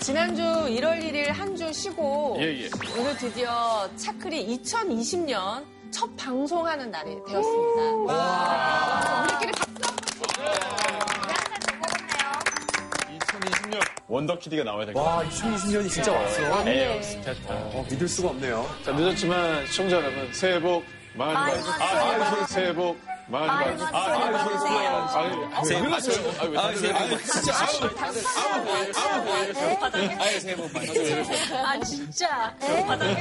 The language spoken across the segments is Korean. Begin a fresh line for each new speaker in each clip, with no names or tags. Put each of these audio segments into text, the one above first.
지난주 1월 1일 한 주 쉬고
예, 예.
오늘 드디어 차클이 2020년 첫 방송하는 날이 되었습니다. 우리끼리 박수 한번
2020년 원더키디가 나와야 될것 같아요.
와, 2020년이 진짜 왔어.
진짜 좋다.
어, 믿을 수가 없네요.
자, 늦었지만 시청자 여러분, 새해 복 많이 받으세요. 아, 새해 복 많이 받으세요. 아, 아, 아, 새해 복 많이 받으세요. 아, 왜
아, 새해 복 많이
진짜 아우, 아우, 아우,
아예 새해 복 많이 받으세요.
아 진짜.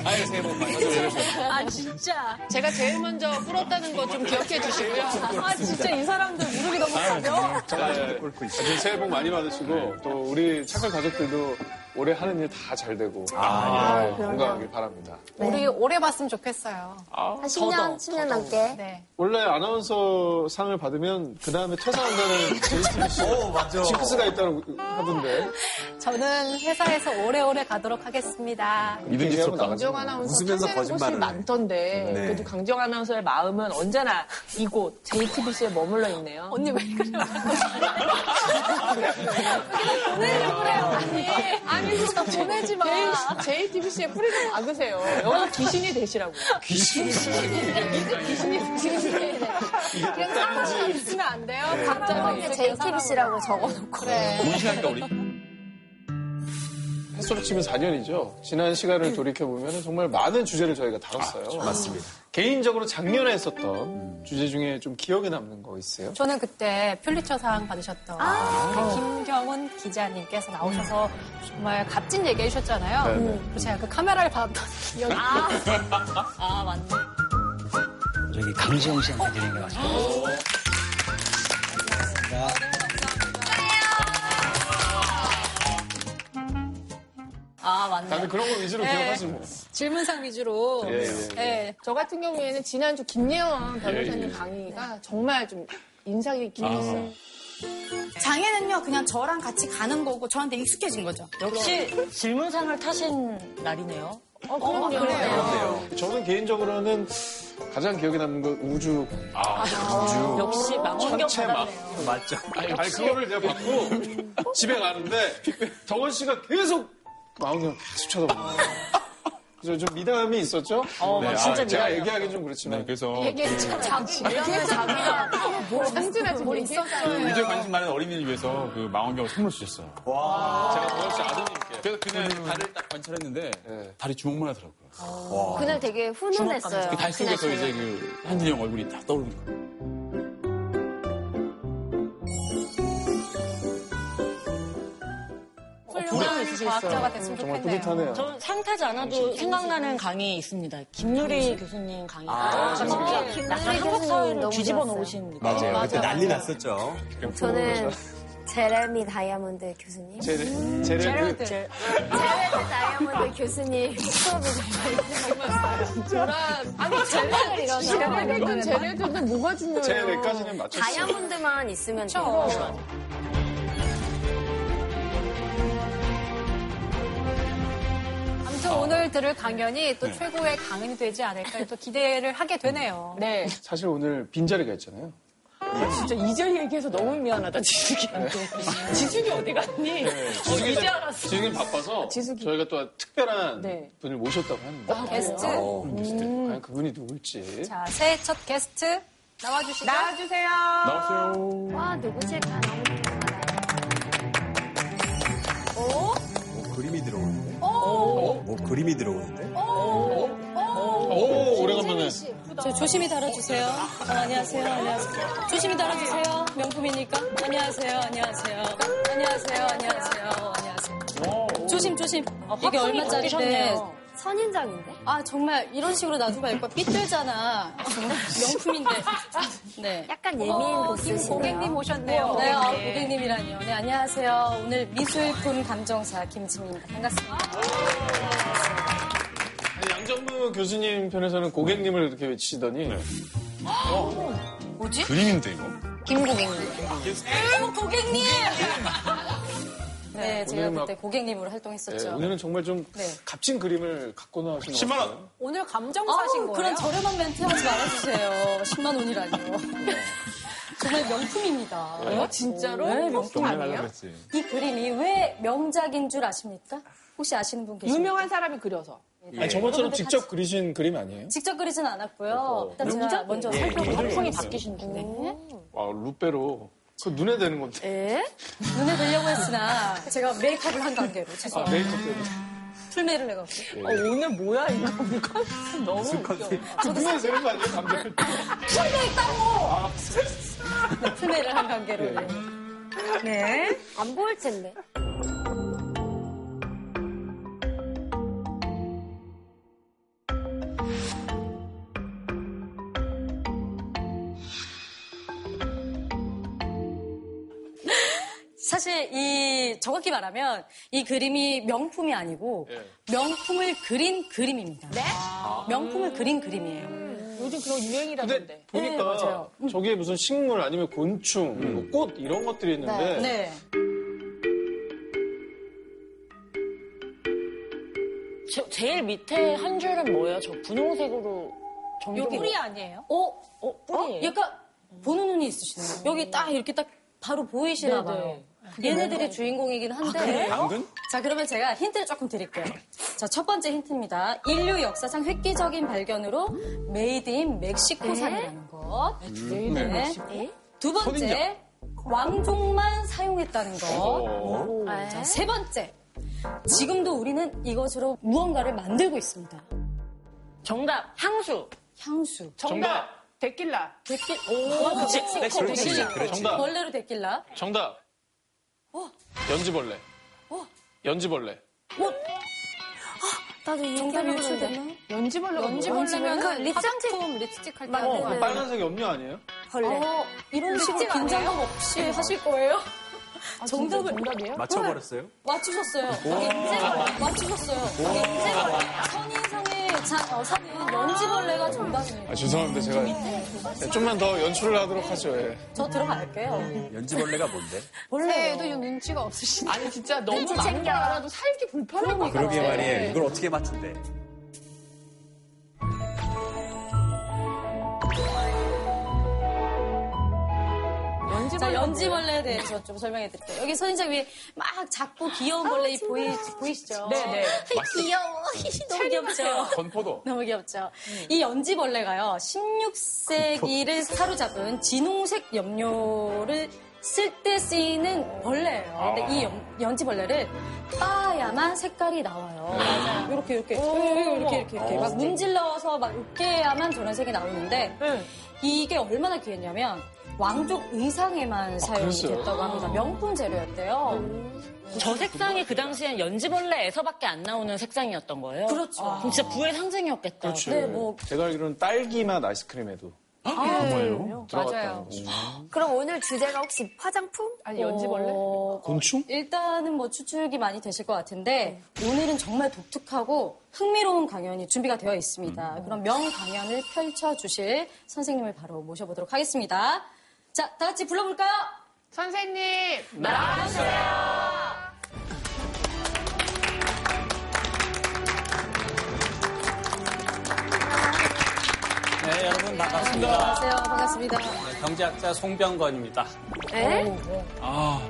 아예 새해 복 많이 받으세요.
아 진짜.
제가 제일 먼저 불었다는 거 좀 기억해 주시고요.
아 진짜 이 사람들 무릎이 너무 가벼워.
하여튼 새해 복 많이 받으시고 또 우리 착한 가족들도 올해 하는 일 다 잘 되고 아, 건강하길 바랍니다.
우리 오래 봤으면 좋겠어요.
한 10년, 10년 넘게.
네.
원래 아나운서 상을 받으면 그 다음에 퇴사한다는 JTBC
오, 맞아.
징크스가 있다고 하던데
저는 회사에서 오래오래 가도록 하겠습니다.
믿음직스럽다.
강정 아나운서
웃으면서 거짓말을 해.
많던데
네.
그래도 강정 아나운서의 마음은 언제나 이곳 JTBC에 머물러 있네요.
언니 왜 그래요?
보내려고 그래요. 아니, 아니, 보내지 마. JTBC에 뿌리 좀 막으세요. 여기 귀신이 되시라고. 귀신이? 귀신이 되시라고.
그냥 사람만 있으면 안 돼요? 있을게요,
JTBC라고 적어놓고.
그래.
문신하니까 우리.
횟수로 치면 4년이죠. 지난 시간을 돌이켜보면 정말 많은 주제를 저희가 다뤘어요.
맞습니다.
개인적으로 작년에 했었던 주제 중에 좀 기억에 남는 거 있어요?
저는 그때 퓰리처상 받으셨던 그 김경훈 기자님께서 나오셔서 정말 값진 얘기 해주셨잖아요.
네, 네.
그래서 제가 그 카메라를 받았던 기억이
아, 맞네. 저기 강지영 씨한테 드리는 게 맞아요. 아, 맞네.
다들 그런 거 위주로 기억하시는 거예요.
질문상 위주로.
예, 예.
네.
저 같은 경우에는 지난주 김예원 변호사님
예, 예.
강의가 정말 좀 인상이 깊었어요.
장애는요 그냥 저랑 같이 가는 거고 저한테 익숙해진 거죠.
역시 질문상을 타신 날이네요.
어, 그럼요.
저는 개인적으로는 가장 기억에 남는 건 우주. 아,
역시 망원경
천체 막.
받았네요.
맞죠.
아니, 아니, 그거를 내가 받고 집에 가는데 정원 씨가 계속 망원경 계속 쳐다보는 거예요. 그래서 좀 미담이 있었죠?
어, 막 진짜
아, 제가. 얘기하기는 좀 그렇지만.
그래서
이게 참 자기, 이게 자기가 뭐 상진하지 뭐 있었어요.
문제 관심 많은 어린이를 위해서 그 망원경을 선물 주셨어요. 제가 정원 씨 아드님께. 그래서 그날 달을 딱 관찰했는데
네.
달이 주먹만 하더라고요.
그날 되게 훈훈했어요.
그 달 속에서 이제 그 한진이 형 얼굴이 딱 떠오르는 거예요.
훌륭한 과학자가 됐으면
정말
좋겠네요.
뿌듯하네요.
저 상타지 않아도 생각나는 강의 있습니다. 김유리 교수님 강의.
아,
진짜
김유리
약간 한국 사회를
너무
뒤집어
좋았어요.
놓으신 느낌.
맞아요. 그때 난리 났었죠.
저는 제레미 다이아몬드 교수님.
제레, 제레, 그,
제레미 다이아몬드 교수님 수업이 정말
저랑 아니
생각을
제레드는
이러면
제레드는 뭐가 중요해요?
제레까지는 맞췄어요.
다이아몬드만 있으면 돼요.
오늘 들을 강연이 또 최고의 강연이 되지 않을까 또 기대를 하게 되네요.
네.
사실 오늘 빈자리가 있잖아요.
진짜 이제 얘기해서 너무 미안하다, 지숙이한테. 지숙이 어디 갔니? 어, 이제 알았어.
지금 바빠서
지숙이.
저희가 또 특별한
네.
분을 모셨다고 하는데.
게스트.
어, 게스트. 과연 그분이 누굴지.
자, 새해 첫 게스트 나와주시죠.
나와주세요.
나왔어요.
와, 누구실까? 너무 궁금하다.
뭐 그림이 들어오는데? 뭐 그림이 들어오는데?
오, 오래간만에.
저 조심히 달아주세요. 어, 안녕하세요. 안녕하세요. 조심히 달아주세요. 명품이니까. 안녕하세요. 안녕하세요. 안녕하세요. 안녕하세요. 안녕하세요. 조심, 조심. 이게 얼마짜리인데.
선인장인데?
아 정말 이런 식으로 놔두고 갈 거야. 삐뚤잖아. 명품인데. 네.
약간 예민
어, 김
보스시네요.
고객님 오셨네요.
네, 아, 고객님이라니요. 네, 안녕하세요. 오늘 미술품 감정사 김지민입니다. 반갑습니다.
양정부 교수님 편에서는 고객님을 이렇게 외치시더니.
그림인데 이거?
김고객님.
어, 고객님! 네, 제가
오늘 막-
그때 고객님으로
네,
활동했었죠.
오늘은 정말 좀
네.
값진 그림을 갖고 나오신 것
10만 원.
오늘 감정 사신
아우,
거예요?
그런 저렴한 멘트 하지 말아주세요. 10만 원이라니요.
정말 명품입니다.
아, 진짜로?
네, 명품 아니에요? 이 그림이 왜 명작인 줄 아십니까? 혹시 아시는 분 계십니까?
유명한 사람이 그려서.
아니, 저번처럼 직접 그리신 그림 아니에요?
직접 그리진 않았고요. 일단 제가 먼저 살펴보도록
성이
하겠습니다.
바뀌신데.
와, 루페로. 그 눈에 되는 건데.
에?
눈에 들려고 했으나 제가 메이크업을 한 관계로
아,
죄송합니다.
메이크업 때문에.
풀메이를 해갖고.
어, 오늘 뭐야, 이거. 컨셉 너무 웃겨.
눈에 되는 거 아니에요, 감독님?
네, 풀메이를 한 관계로. 네. 네.
안 보일 텐데.
사실 이 정확히 말하면 이 그림이 명품이 아니고
예.
명품을 그린 그림입니다. 네? 명품을 그린 그림이에요.
요즘 그런 유행이라던데.
근데 보니까
맞아요.
저기에 무슨 식물 아니면 곤충, 뭐꽃 이런 것들이 있는데
네.
제, 제일 밑에 한 줄은 뭐예요? 저 분홍색으로 정리
여기
뿌리 아니에요?
어?
어, 뿌리예요?
약간 보는 눈이 있으시네요. 여기 딱 이렇게 딱 바로 보이시나 봐요. 얘네들이 주인공이긴 한데.
당근?
자, 그러면 제가 힌트를 조금 드릴게요. 자, 첫 번째 힌트입니다. 인류 역사상 획기적인 발견으로 made in 멕시코산이라는 것. 네. 두 번째, 왕족만 사용했다는 것. 자, 세 번째, 지금도 우리는 이것으로 무언가를 만들고 있습니다.
정답, 향수.
향수.
정답. 데킬라.
데끼,
그치,
멕시코,
그렇지,
멕시코.
그렇지.
정답.
벌레로 데킬라.
정답. 연지벌레. 연지벌레.
나도 이 얘기하려고
유출됐나?
연지벌레가
연지벌레면
그 립스틱
화장품 립스틱 할 때.
어, 그 빨간색 염료 아니에요?
벌레.
어, 이런 식으로 긴장감 없이 하실 거예요? 정답을
정답이에요?
맞춰버렸어요?
맞추셨어요. 인재벌레. 맞추셨어요. 인재벌레. 어, 상은 연지벌레가 정답입니다.
아, 죄송합니다. 제가 네, 좀만 더 연출을 하도록 하죠. 예.
저 들어갈게요.
연지벌레가 뭔데?
벌레요.
눈치가 없으시네.
아니, 진짜 너무 많은
챙겨.
걸 알아도 살기 불편하니까.
그러게 말이에요. 이걸 어떻게 맞춘대?
자, 연지벌레에 대해서 좀 설명해 드릴게요. 여기 선인장 위에 막 작고 귀여운 벌레 이 보이, 보이시죠?
네네.
귀여워. 너무 귀엽죠?
건포도.
너무 귀엽죠. 이 연지벌레가요, 16세기를 사로잡은 진홍색 염료를 쓸 때 쓰이는 벌레예요. 근데 이 연, 연지벌레를 빠야만 색깔이 나와요. 맞아요. 이렇게, 이렇게, 이렇게, 이렇게, 이렇게, 이렇게. 막 문질러서 막 으깨야만 저런 색이 나오는데,
네.
이게 얼마나 귀했냐면, 왕족 의상에만 사용이
그랬어요?
됐다고 합니다. 명품 재료였대요.
저 색상이 그 당시엔 연지벌레에서밖에 안 나오는 색상이었던 거예요?
그렇죠.
그럼 진짜 부의 상징이었겠다.
그렇죠.
네, 뭐.
제가 알기로는 딸기 맛 아이스크림에도
맞아요.
들어갔다는 거.
그럼 오늘 주제가 혹시 화장품?
아니, 연지벌레?
어,
곤충?
일단은 뭐 추측이 많이 되실 것 같은데 오늘은 정말 독특하고 흥미로운 강연이 준비가 되어 있습니다. 그럼 명 강연을 펼쳐 주실 선생님을 바로 모셔보도록 하겠습니다. 자, 다 같이 불러볼까요?
선생님,
네, 여러분 반갑습니다.
안녕하세요. 반갑습니다.
네, 경제학자 송병건입니다.
에?
아,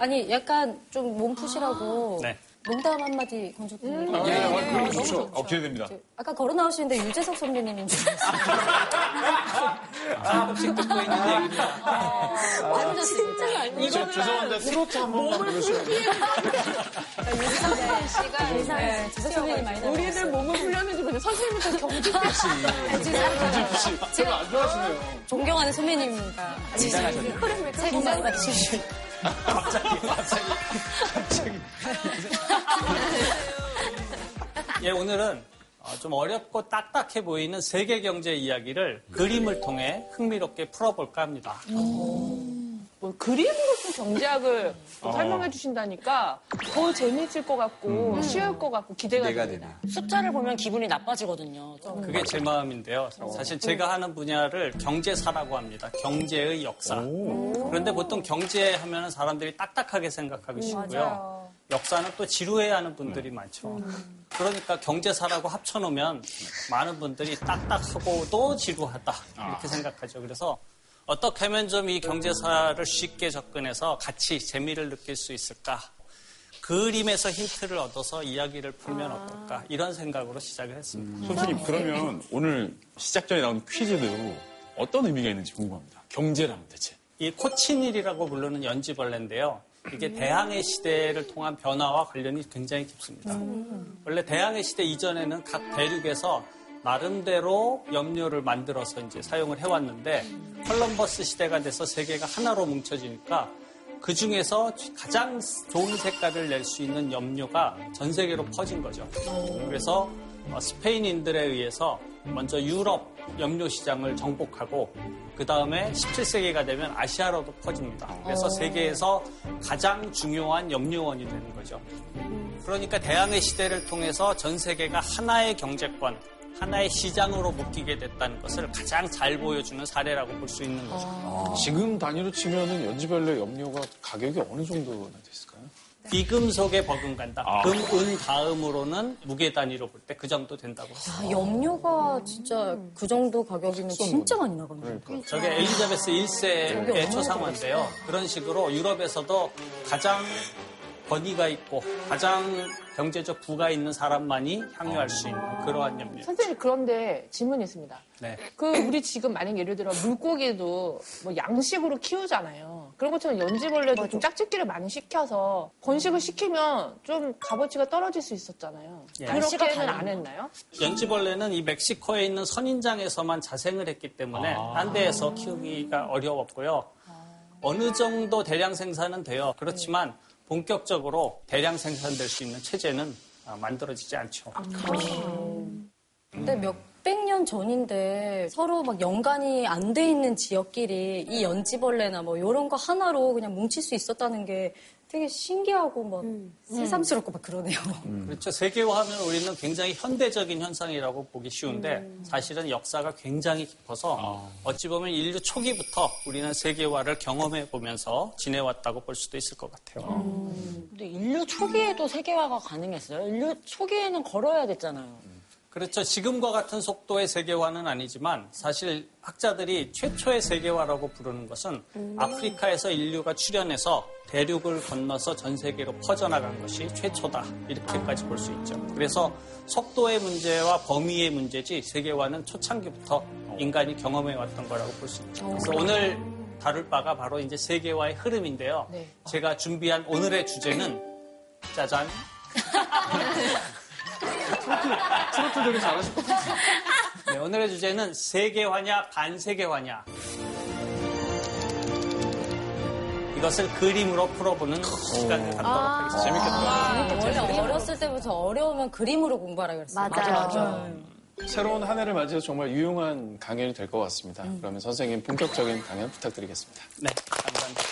아니 약간 좀 몸 푸시라고
네.
농담 한마디 건졌거든요.
예, 어, 그럼 좋죠. 어, 기대됩니다.
아까 걸어 나오시는데 유재석 선배님인 줄 알았어요.
조금씩 듣고 있는 얘기입니다.
완전 진짜
저, 죄송한데 트로트 한 번만 부르시면
유재석 씨가 네, 재석 선배님 많이 나오셨어요.
우리들 몸을 훈련해주고 있는데 선생님부터 경기
제가 안 좋아하시네요.
존경하는 선배님입니다.
긴장하셨네요.
새 해복 많이 받으십시오.
예, 오늘은 어, 좀 어렵고 딱딱해 보이는 세계 경제 이야기를 그림을 통해 흥미롭게 풀어볼까 합니다.
뭐 그림으로 또 경제학을 또 설명해 주신다니까 더 재미있을 것 같고 쉬울 것 같고 기대가,
기대가
됩니다.
되네.
숫자를 보면 기분이 나빠지거든요.
그게 제 마음인데요. 사실 제가 하는 분야를 경제사라고 합니다. 경제의 역사. 그런데 보통 경제하면 사람들이 딱딱하게 생각하기 쉽고요. 역사는 또 지루해 하는 분들이 많죠. 그러니까 경제사라고 합쳐놓으면 많은 분들이 딱딱하고도 지루하다. 이렇게 생각하죠. 그래서 어떻게 하면 좀 이 경제사를 쉽게 접근해서 같이 재미를 느낄 수 있을까? 그림에서 힌트를 얻어서 이야기를 풀면 어떨까? 이런 생각으로 시작을 했습니다.
선생님, 그러면 오늘 시작 전에 나온 퀴즈도 어떤 의미가 있는지 궁금합니다. 경제라면 대체.
이 코치닐이라고 부르는 연지벌레인데요. 이게 대항해 시대를 통한 변화와 관련이 굉장히 깊습니다. 원래 대항해 시대 이전에는 각 대륙에서 나름대로 염료를 만들어서 이제 사용을 해왔는데 컬럼버스 시대가 돼서 세계가 하나로 뭉쳐지니까 그 중에서 가장 좋은 색깔을 낼 수 있는 염료가 전 세계로 퍼진 거죠. 그래서 어, 스페인인들에 의해서 먼저 유럽 염료 시장을 정복하고 그 다음에 17세기가 되면 아시아로도 퍼집니다. 그래서 세계에서 가장 중요한 염료원이 되는 거죠. 그러니까 대항해 시대를 통해서 전 세계가 하나의 경제권, 하나의 시장으로 묶이게 됐다는 것을 가장 잘 보여주는 사례라고 볼 수 있는 거죠.
지금 단위로 치면은 연지별로 염료가 가격이 어느 정도나 됐을까요?
비금속에 버금간다.
아.
금, 은 다음으로는 무게 단위로 볼 때 그 정도 된다고 합니다.
아, 염료가 진짜 그 정도 가격이면 진짜 많이 나가네요.
그러니까.
저게 엘리자베스 1세의 초상화인데요. 그런 식으로 유럽에서도 가장 권위가 있고 가장 경제적 부가 있는 사람만이 향유할 수 있는 그러한 염료.
선생님 그런데 질문이 있습니다.
네.
그 우리 지금 만약 예를 들어 물고기도 뭐 양식으로 키우잖아요. 그런 것처럼 연지벌레도 좀 짝짓기를 많이 시켜서 번식을 시키면 좀 값어치가 떨어질 수 있었잖아요.
예.
그렇게는 안 했나요?
연지벌레는 이 멕시코에 있는 선인장에서만 자생을 했기 때문에 딴 데에서 키우기가 어려웠고요. 어느 정도 대량 생산은 돼요. 그렇지만 본격적으로 대량 생산될 수 있는 체제는 아, 만들어지지 않죠.
근데 몇백 년 전인데 서로 막 연관이 안 돼 있는 지역끼리 이 연지벌레나 뭐 이런 거 하나로 그냥 뭉칠 수 있었다는 게 되게 신기하고 막 새삼스럽고 막 그러네요.
그렇죠. 세계화하면 우리는 굉장히 현대적인 현상이라고 보기 쉬운데 사실은 역사가 굉장히 깊어서 어찌 보면 인류 초기부터 우리는 세계화를 경험해 보면서 지내왔다고 볼 수도 있을 것 같아요.
근데 인류 초기에도 세계화가 가능했어요. 인류 초기에는 걸어야 됐잖아요.
그렇죠. 지금과 같은 속도의 세계화는 아니지만 사실 학자들이 최초의 세계화라고 부르는 것은 아프리카에서 인류가 출현해서 대륙을 건너서 전 세계로 퍼져나간 것이 최초다. 이렇게까지 볼 수 있죠. 그래서 속도의 문제와 범위의 문제지 세계화는 초창기부터 인간이 경험해왔던 거라고 볼 수 있죠. 그래서 오늘 다룰 바가 바로 이제 세계화의 흐름인데요.
네.
제가 준비한 오늘의 주제는 짜잔.
트로트 되게 잘하실 것 같아요.
네, 오늘의 주제는 세계화냐 반세계화냐 이것을 그림으로 풀어보는 시간을 갖도록 하겠습니다.
재밌겠다.
원래 어렸을 때부터 어려우면 그림으로 공부하라 그랬어요.
맞아요.
새로운 한 해를 맞이해서 정말 유용한 강연이 될 것 같습니다.
음.
그러면 선생님 본격적인 강연 부탁드리겠습니다.
네, 감사합니다.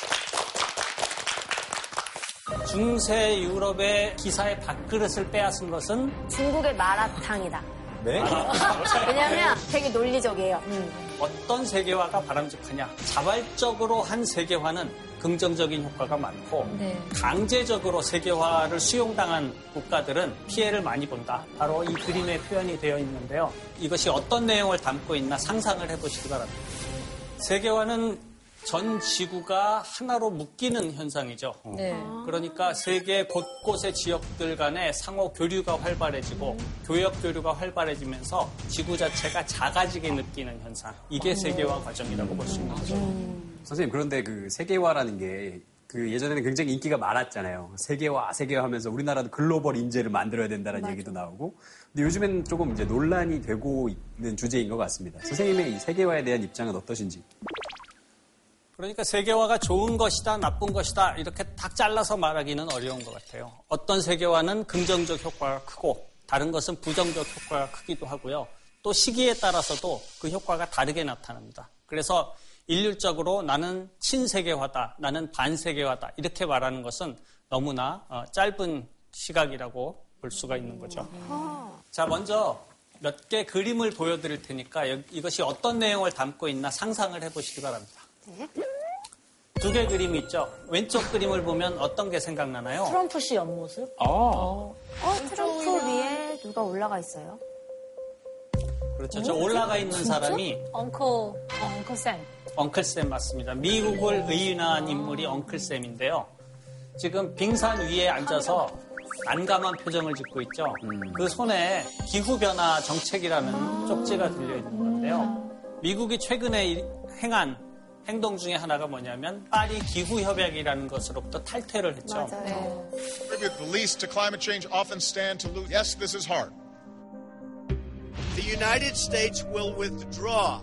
중세 유럽의 기사의 밥그릇을 빼앗은 것은
중국의 마라탕이다.
네?
왜냐면 되게 논리적이에요.
어떤 세계화가 바람직하냐. 자발적으로 한 세계화는 긍정적인 효과가 많고 강제적으로 세계화를 수용당한 국가들은 피해를 많이 본다. 바로 이 그림에 표현이 되어 있는데요. 이것이 어떤 내용을 담고 있나 상상을 해보시기 바랍니다. 세계화는 전 지구가 하나로 묶이는 현상이죠.
네.
그러니까 세계 곳곳의 지역들 간의 상호 교류가 활발해지고 교역 교류가 활발해지면서 지구 자체가 작아지게 느끼는 현상. 이게 세계화 과정이라고 볼 수 있는 거죠.
선생님 그런데 그 세계화라는 게 그 예전에는 굉장히 인기가 많았잖아요. 세계화, 세계화 하면서 우리나라도 글로벌 인재를 만들어야 된다는 얘기도 나오고. 근데 요즘엔 조금 이제 논란이 되고 있는 주제인 것 같습니다. 선생님의 이 세계화에 대한 입장은 어떠신지?
그러니까 세계화가 좋은 것이다, 나쁜 것이다, 이렇게 딱 잘라서 말하기는 어려운 것 같아요. 어떤 세계화는 긍정적 효과가 크고, 다른 것은 부정적 효과가 크기도 하고요. 또 시기에 따라서도 그 효과가 다르게 나타납니다. 그래서 일률적으로 나는 친세계화다, 나는 반세계화다, 이렇게 말하는 것은 너무나 어, 짧은 시각이라고 볼 수가 있는 거죠. 자, 먼저 몇 개 그림을 보여드릴 테니까 여- 이것이 어떤 내용을 담고 있나 상상을 해보시기 바랍니다. 두 개 그림이 있죠. 왼쪽 그림을 보면 어떤 게 생각나나요?
트럼프 씨 옆모습?
아,
어, 트럼프 위에 누가 올라가 있어요?
그렇죠. 저 올라가 있는 사람이
엉클, 어, 엉클 쌤.
엉클쌤 맞습니다. 미국을 의인한 인물이 엉클쌤인데요. 지금 빙산 위에 앉아서 난감한 표정을 짓고 있죠. 그 손에 기후변화 정책이라는 쪽지가 들려있는 건데요. 미국이 최근에 이- 행한 행동 중에 하나가 뭐냐면 파리 기후 협약이라는 것으로부터 탈퇴를 했죠.
Contribute the least to climate change often stand to lose. Yes, this is hard.
The United States will withdraw.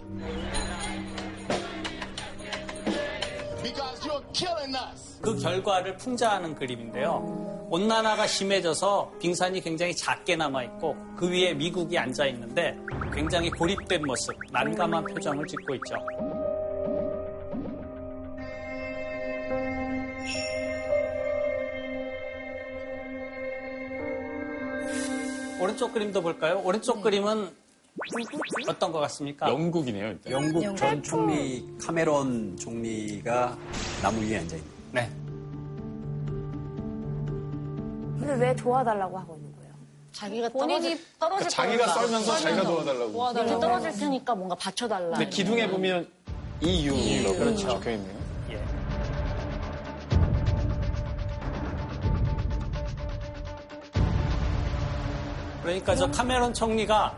Because you're killing us.
그 결과를 풍자하는 그림인데요. 온난화가 심해져서 빙산이 굉장히 작게 남아있고 그 위에 미국이 앉아있는데 굉장히 고립된 모습, 난감한 표정을 짓고 있죠. 오른쪽 그림도 볼까요? 오른쪽 그림은 어떤 것 같습니까?
영국이네요. 일단.
영국 전 총리 카메론 총리가 나무 위에 앉아 있는.
네.
근데 왜 도와달라고 하고 있는 거예요?
자기가
본인이
떨어질
자기가
거니까.
썰면서 자기가 도와달라고.
밑에 떨어질 테니까 뭔가 받쳐달라.
근데 기둥에 보면 EU
그렇죠.
적혀 있네요.
그러니까 저 카메론 총리가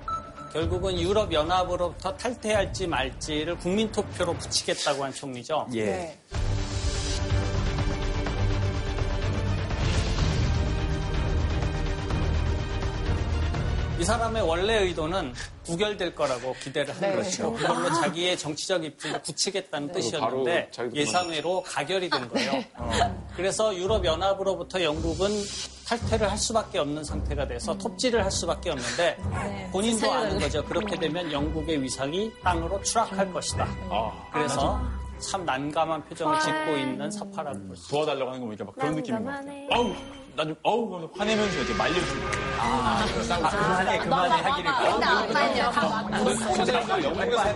결국은 유럽 연합으로부터 탈퇴할지 말지를 국민 투표로 붙이겠다고 한 총리죠.
예.
이 사람의 원래 의도는 구결될 거라고 기대를 한
네.
거죠. 그걸로 자기의 정치적 입지를 굳히겠다는 뜻이었는데
바로 자기도
예상외로 가결이 된 거예요. 그래서 유럽 연합으로부터 영국은 탈퇴를 할 수밖에 없는 상태가 돼서 톱질을 할 수밖에 없는데 본인도 아는 거죠. 그렇게 되면 영국의 위상이 땅으로 추락할 것이다.
아,
그래서 참 난감한 표정을 짓고 있는 사파라고 볼 수.
도와달라고 하는 거 보니까 막 그런 느낌인 것 같아요. 아우, 나 좀, 아우, 화내면서 이제 말려주는 거예요.
아, 그만해, 그만해 하기를.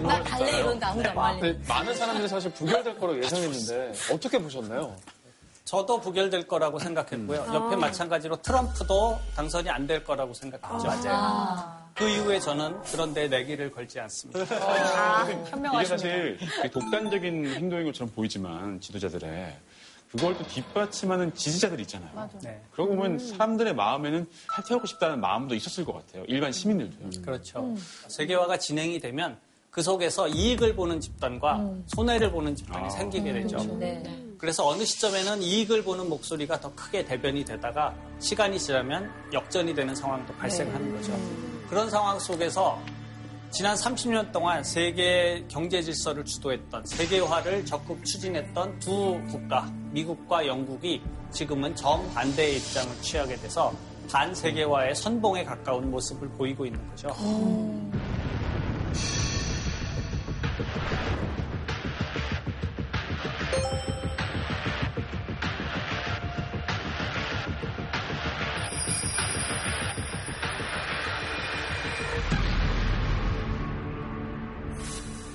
나 갈래 이러는데 아무도 안.
근데 많은 사람들이 사실 부결될 거라고 예상했는데 어떻게 보셨나요?
저도 부결될 거라고 생각했고요. 옆에 마찬가지로 트럼프도 당선이 안 될 거라고 생각했죠. 그 이후에 저는 그런데 내기를 걸지 않습니다.
이게 사실 독단적인 행동인 것처럼 보이지만 지도자들의 그걸 또 뒷받침하는 지지자들이 있잖아요.
네.
그러고 보면 사람들의 마음에는 탈퇴하고 싶다는 마음도 있었을 것 같아요. 일반 시민들도요.
그렇죠. 세계화가 진행이 되면 그 속에서 이익을 보는 집단과 손해를 보는 집단이 생기게 되죠.
네.
그래서 어느 시점에는 이익을 보는 목소리가 더 크게 대변이 되다가 시간이 지나면 역전이 되는 상황도 발생하는 거죠. 그런 상황 속에서 지난 30년 동안 세계 경제 질서를 주도했던 세계화를 적극 추진했던 두 국가, 미국과 영국이 지금은 정반대의 입장을 취하게 돼서 반세계화의 선봉에 가까운 모습을 보이고 있는 거죠.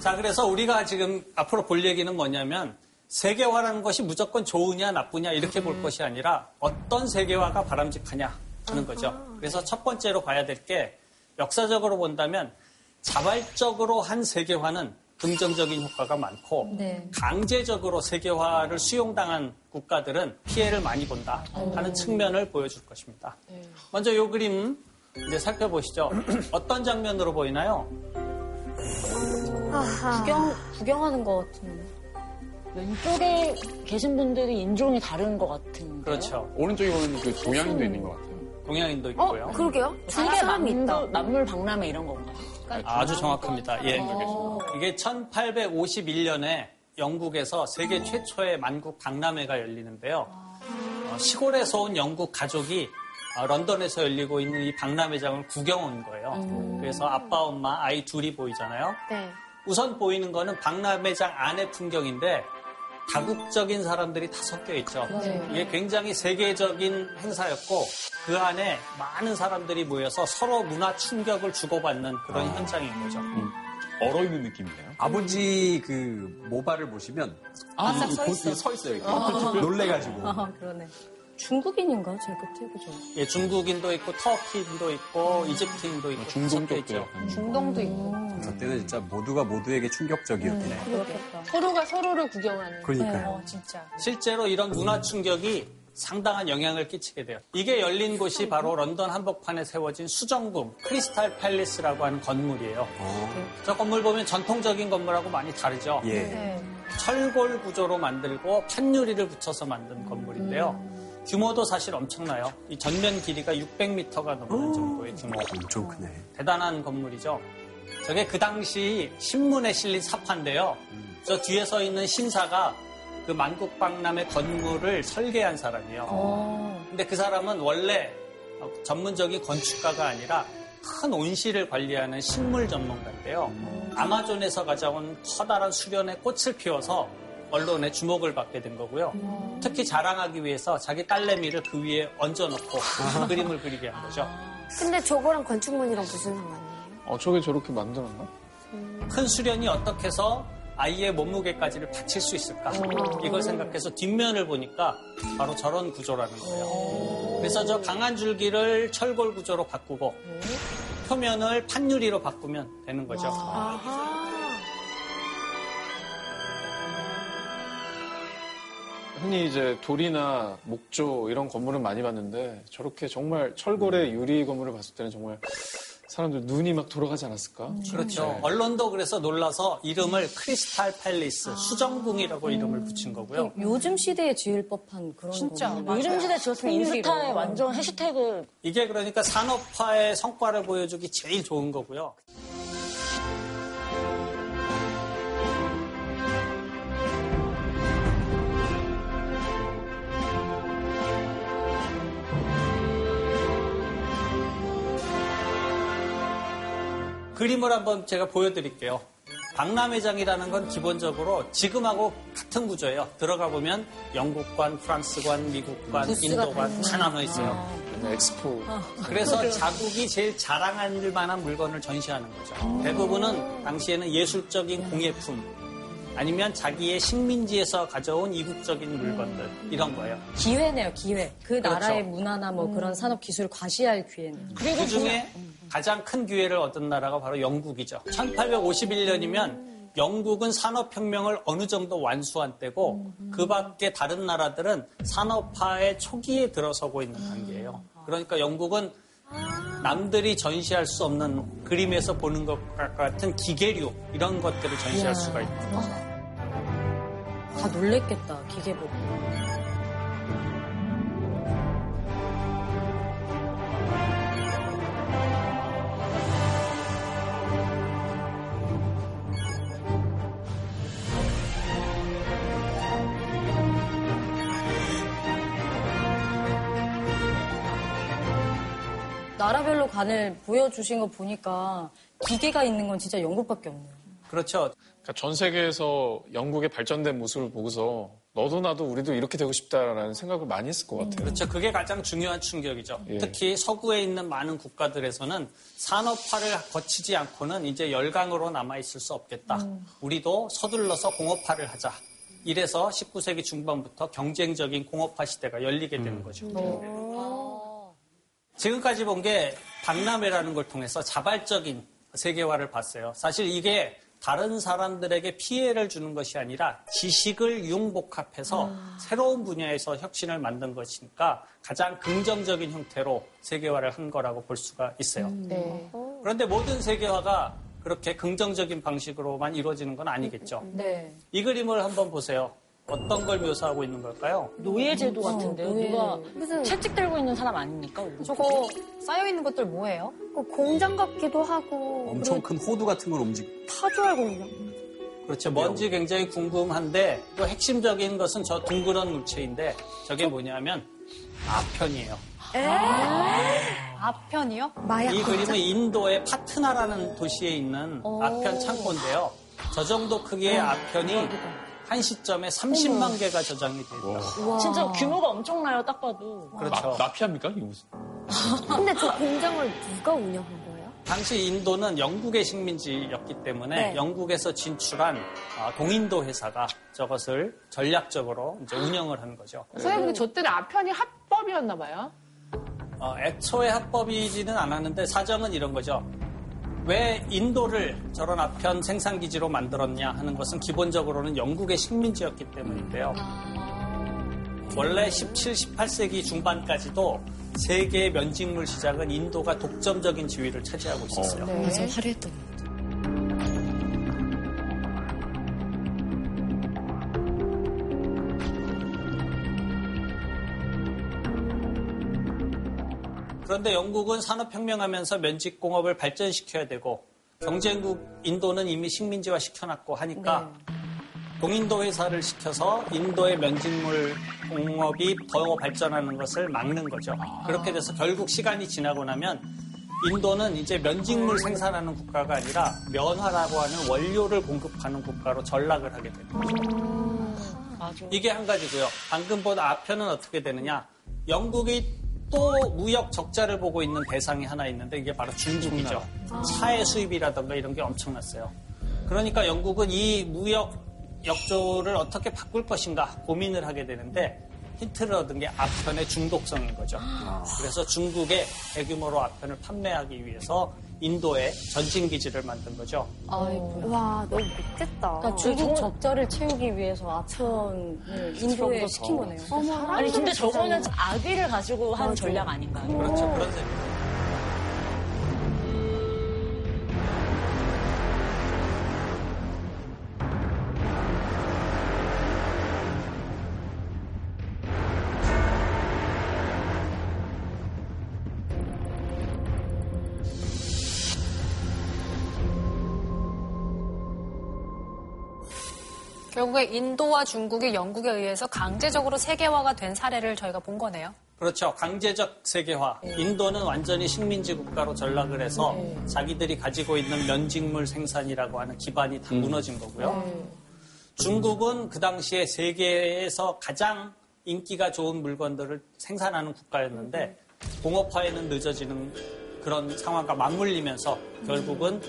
자, 그래서 우리가 지금 앞으로 볼 얘기는 뭐냐면 세계화라는 것이 무조건 좋으냐 나쁘냐 이렇게 볼 것이 아니라 어떤 세계화가 바람직하냐 하는 거죠. 그래서 첫 번째로 봐야 될 게 역사적으로 본다면 자발적으로 한 세계화는 긍정적인 효과가 많고
네.
강제적으로 세계화를 수용당한 국가들은 피해를 많이 본다 하는 측면을 보여줄 것입니다. 먼저 이 그림 이제 살펴보시죠. 어떤 장면으로 보이나요?
구경, 구경하는 것 같은.
왼쪽에 계신 분들이 인종이 다른 것 같은.
그렇죠.
오른쪽에 보면 그 동양인도 있는 것 같아요.
동양인도
어,
있고요.
그러게요.
중계
사람이 있다.
남물, 박람회 이런 건가요?
아주 정확합니다. 예. 이게 1851년에 영국에서 세계 최초의 만국 박람회가 열리는데요. 어, 시골에서 온 영국 가족이 어, 런던에서 열리고 있는 이 박람회장을 구경 온 거예요. 그래서 아빠, 엄마, 아이 둘이 보이잖아요.
네.
우선 보이는 거는 박람회장 안의 풍경인데 다국적인 사람들이 다 섞여 있죠. 이게 굉장히 세계적인 행사였고 그 안에 많은 사람들이 모여서 서로 문화 충격을 주고받는 그런 현장인 거죠.
얼어 있는 느낌이에요.
아버지 그 모발을 보시면
아,
이-
서
이-
있어.
서 있어요. 이렇게.
어.
놀래가지고.
아, 그러네. 중국인인가? 제일 끝에, 그죠?
예, 중국인도 있고 터키인도 있고 이집트인도 있고
중동
섞여 있죠.
중동도 있고.
그때는 진짜 모두가 모두에게 충격적이었네.
그렇겠다. 서로가 서로를 구경하는.
그러니까요.
어, 진짜.
실제로 이런 문화 충격이 상당한 영향을 끼치게 돼요. 이게 열린 곳이 바로 런던 한복판에 세워진 수정궁 크리스탈 팰리스라고 하는 건물이에요. 저 건물 보면 전통적인 건물하고 많이 다르죠.
예.
네.
철골 구조로 만들고 판유리를 붙여서 만든 건물인데요. 규모도 사실 엄청나요. 이 전면 길이가 600m가 넘는 정도의 규모.
엄청 크네.
대단한 건물이죠. 저게 그 당시 신문에 실린 사파인데요. 저 뒤에 서 있는 신사가 그 만국박람회 건물을 설계한 사람이에요. 근데 그 사람은 원래 전문적인 건축가가 아니라 큰 온실을 관리하는 식물 전문가인데요. 아마존에서 가져온 커다란 수련의 꽃을 피워서 언론의 주목을 받게 된 거고요. 특히 자랑하기 위해서 자기 딸내미를 그 위에 얹어놓고 그림을 그리게 한 거죠.
근데 저거랑 건축물이랑 무슨 상관이에요?
어, 저게 저렇게 만들었나?
큰 수련이 어떻게 해서 아이의 몸무게까지를 받칠 수 있을까? 이걸 생각해서 뒷면을 보니까 바로 저런 구조라는 거예요. 그래서 저 강한 줄기를 철골 구조로 바꾸고 표면을 판유리로 바꾸면 되는 거죠.
흔히 이제 돌이나 목조 이런 건물은 많이 봤는데 저렇게 정말 철골의 유리 건물을 봤을 때는 정말 사람들 눈이 막 돌아가지 않았을까?
그렇죠.
네.
언론도 그래서 놀라서 이름을 크리스탈 팰리스, 수정궁이라고 이름을 붙인 거고요.
요즘 시대에 지을 법한 그런
진짜.
건물.
요즘 시대 지었으면 인스타에 완전 해시태그
이게 그러니까 산업화의 성과를 보여주기 제일 좋은 거고요. 그림을 한번 제가 보여드릴게요. 박람회장이라는 건 기본적으로 지금하고 같은 구조예요. 들어가 보면 영국관, 프랑스관, 미국관, 인도관 다 나눠 있어요.
네, 엑스포.
그래서 자국이 제일 자랑할 만한 물건을 전시하는 거죠. 대부분은 당시에는 예술적인 공예품 아니면 자기의 식민지에서 가져온 이국적인 물건들 이런 거예요.
기회네요, 기회. 그
그렇죠.
나라의 문화나 뭐 그런 산업 기술을 과시할 기회네요.
그 중에 가장 큰 기회를 얻은 나라가 바로 영국이죠. 1851년이면 영국은 산업혁명을 어느 정도 완수한 때고 그 밖에 다른 나라들은 산업화의 초기에 들어서고 있는 단계예요. 그러니까 영국은 남들이 전시할 수 없는 그림에서 보는 것 같은 기계류 이런 것들을 전시할. 수가 있는 거죠.
다 놀랬겠다, 기계 보고. 나라별로 간을 보여주신 거 보니까 기계가 있는 건 진짜 영국밖에 없네요.
그렇죠.
그러니까 전 세계에서 영국의 발전된 모습을 보고서 너도 나도 우리도 이렇게 되고 싶다라는 생각을 많이 했을 것 같아요.
그렇죠. 그게 가장 중요한 충격이죠.
예.
특히 서구에 있는 많은 국가들에서는 산업화를 거치지 않고는 이제 열강으로 남아있을 수 없겠다. 우리도 서둘러서 공업화를 하자. 이래서 19세기 중반부터 경쟁적인 공업화 시대가 열리게 되는 거죠. 지금까지 본 게 박람회라는 걸 통해서 자발적인 세계화를 봤어요. 사실 이게 다른 사람들에게 피해를 주는 것이 아니라 지식을 융복합해서 새로운 분야에서 혁신을 만든 것이니까 가장 긍정적인 형태로 세계화를 한 거라고 볼 수가 있어요.
네.
그런데 모든 세계화가 그렇게 긍정적인 방식으로만 이루어지는 건 아니겠죠.
네.
이 그림을 한번 보세요. 어떤 걸 묘사하고 있는 걸까요?
노예제도 같은데요.
노예.
누가
무슨
채찍 들고 있는 사람 아닙니까? 우리?
저거 쌓여 있는 것들 뭐예요?
그 공장 같기도 하고
엄청 큰 호두 같은 걸 움직.
타조알 공장.
그렇죠. 뭔지 굉장히 궁금한데 또 핵심적인 것은 저 둥그런 물체인데 저게 뭐냐면 아편이에요.
아편이요?
마약
이. 그림은 인도의 파트나라는 도시에 있는 아편 창고인데요. 저 정도 크기의 아편이 한 시점에 30만 개가 저장이 돼요.
진짜 규모가 엄청나요, 딱 봐도.
그렇죠.
마, 피아입니까 이게 무슨?
근데 저 공장을 누가 운영한 거예요?
당시 인도는 영국의 식민지였기 때문에
네.
영국에서 진출한 아, 동인도 회사가 저것을 전략적으로 이제 운영을 한 거죠.
선생님, 근데 저 때는 아편이 합법이었나 봐요.
어, 애초에 합법이지는 않았는데 사정은 이런 거죠. 왜 인도를 저런 아편 생산기지로 만들었냐 하는 것은 기본적으로는 영국의 식민지였기 때문인데요. 원래 17, 18세기 중반까지도 세계 면직물 시장은 인도가 독점적인 지위를 차지하고 있었어요.
맞아, 화려했던.
그런데 영국은 산업혁명하면서 면직공업을 발전시켜야 되고 경쟁국 인도는 이미 식민지화 시켜놨고 하니까 동인도 회사를 시켜서 인도의 면직물 공업이 더 발전하는 것을 막는 거죠. 그렇게 돼서 결국 시간이 지나고 나면 인도는 이제 면직물 생산하는 국가가 아니라 면화라고 하는 원료를 공급하는 국가로 전락을 하게 됩니다. 이게 한 가지고요. 방금 본 아편은 어떻게 되느냐? 영국이 또 무역 적자를 보고 있는 대상이 하나 있는데 이게 바로 중국이죠. 차의 수입이라든가 이런 게 엄청났어요. 그러니까 영국은 이 무역 역조를 어떻게 바꿀 것인가 고민을 하게 되는데 힌트를 얻은 게 아편의 중독성인 거죠. 그래서 중국에 대규모로 아편을 판매하기 위해서 인도에 전진 기지를 만든 거죠.
아이고.
와, 너무 못됐다.
그러니까 중국 적자를 채우기 위해서 아편을 인도에 시킨 거네요.
아니 근데 저거는 아기를 가지고 한 전략 아닌가요?
그렇죠. 그런 셈.
결국에 인도와 중국이 영국에 의해서 강제적으로 세계화가 된 사례를 저희가 본 거네요.
그렇죠. 강제적 세계화. 인도는 완전히 식민지 국가로 전락을 해서 자기들이 가지고 있는 면직물 생산이라고 하는 기반이 다 무너진 거고요. 중국은 그 당시에 세계에서 가장 인기가 좋은 물건들을 생산하는 국가였는데 공업화에는 늦어지는 그런 상황과 맞물리면서 결국은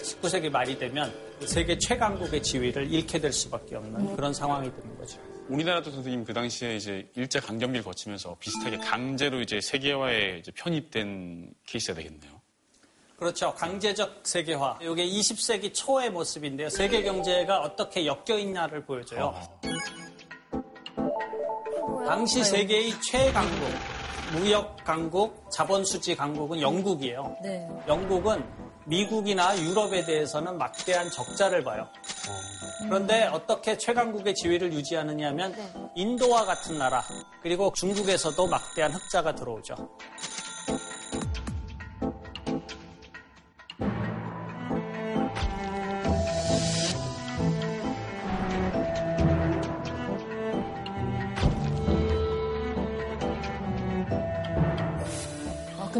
19세기 말이 되면 세계 최강국의 지위를 잃게 될 수밖에 없는 그런 상황이 되는 거죠.
우리나라도 선생님 그 당시에 이제 일제 강점기를 거치면서 비슷하게 강제로 이제 세계화에 이제 편입된 케이스가 되겠네요.
그렇죠. 강제적 세계화. 이게 20세기 초의 모습인데요. 세계 경제가 어떻게 엮여 있냐를 보여줘요. 당시 세계의 최강국, 무역 강국, 자본 수지 강국은 영국이에요.
네.
영국은 미국이나 유럽에 대해서는 막대한 적자를 봐요. 그런데 어떻게 최강국의 지위를 유지하느냐 하면 인도와 같은 나라, 그리고 중국에서도 막대한 흑자가 들어오죠.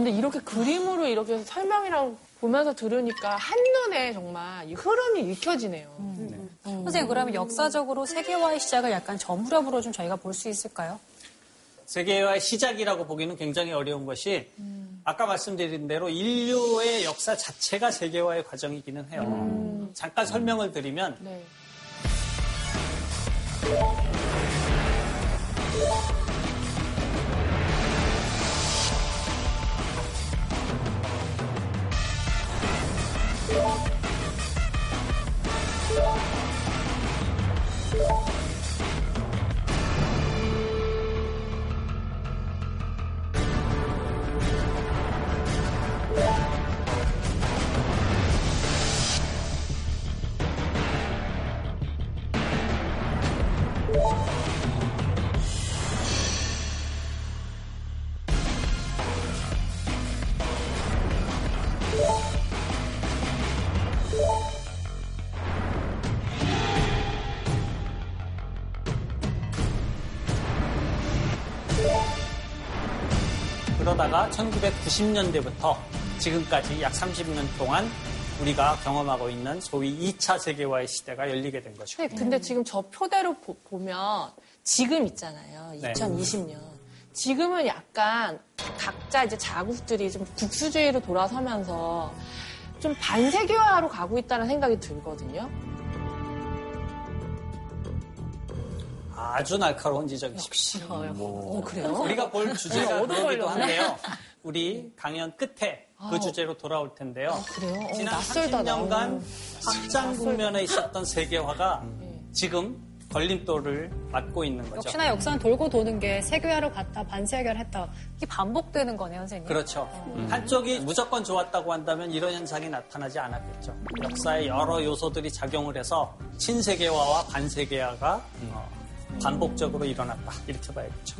근데 이렇게 그림으로 이렇게 설명이랑 보면서 들으니까 한눈에 정말 이 흐름이 읽혀지네요.
선생님, 그러면 역사적으로 세계화의 시작을 약간 저 무렵으로 좀 저희가 볼 수 있을까요?
세계화의 시작이라고 보기는 굉장히 어려운 것이 아까 말씀드린 대로 인류의 역사 자체가 세계화의 과정이기는 해요. 잠깐 설명을 드리면
네.
그 1990년대부터 지금까지 약 30년 동안 우리가 경험하고 있는 소위 2차 세계화의 시대가 열리게 된 거죠.
근데, 근데 지금 저 표대로 보, 면 지금 있잖아요.
네.
2020년. 지금은 약간 각자 이제 자국들이 좀 국수주의로 돌아서면서 좀 반세계화로 가고 있다는 생각이 들거든요.
아주 날카로운 지적이십니다.
어, 그래요?
우리가 볼 주제가
걸렸네.
한데요. 우리 강연 끝에 그
아,
주제로 돌아올 텐데요.
그래요? 어,
지난
낯설다,
30년간
나.
확장 국면에 있었던 세계화가 지금 걸림돌을 맞고 있는 거죠.
역시나 역사는 돌고 도는 게 세계화로 갔다 반세계화를 했다. 이게 반복되는 거네요, 선생님.
그렇죠. 한쪽이 무조건 좋았다고 한다면 이런 현상이 나타나지 않았겠죠. 역사의 여러 요소들이 작용을 해서 친세계화와 반세계화가 어, 반복적으로 일어났다. 이렇게 봐야겠죠.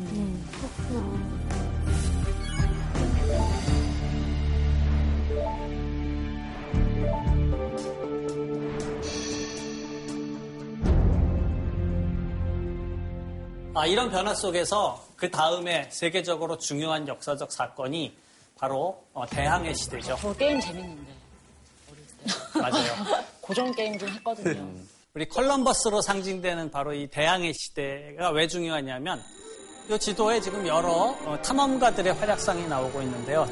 아, 이런 변화 속에서 그 다음에 세계적으로 중요한 역사적 사건이 바로 어, 대항해 시대죠.
저 게임 재밌는데.
맞아요.
고전 게임 좀 했거든요.
우리 컬럼버스로 상징되는 바로 이 대항해 시대가 왜 중요하냐면 이 지도에 지금 여러 어, 탐험가들의 활약상이 나오고 있는데요.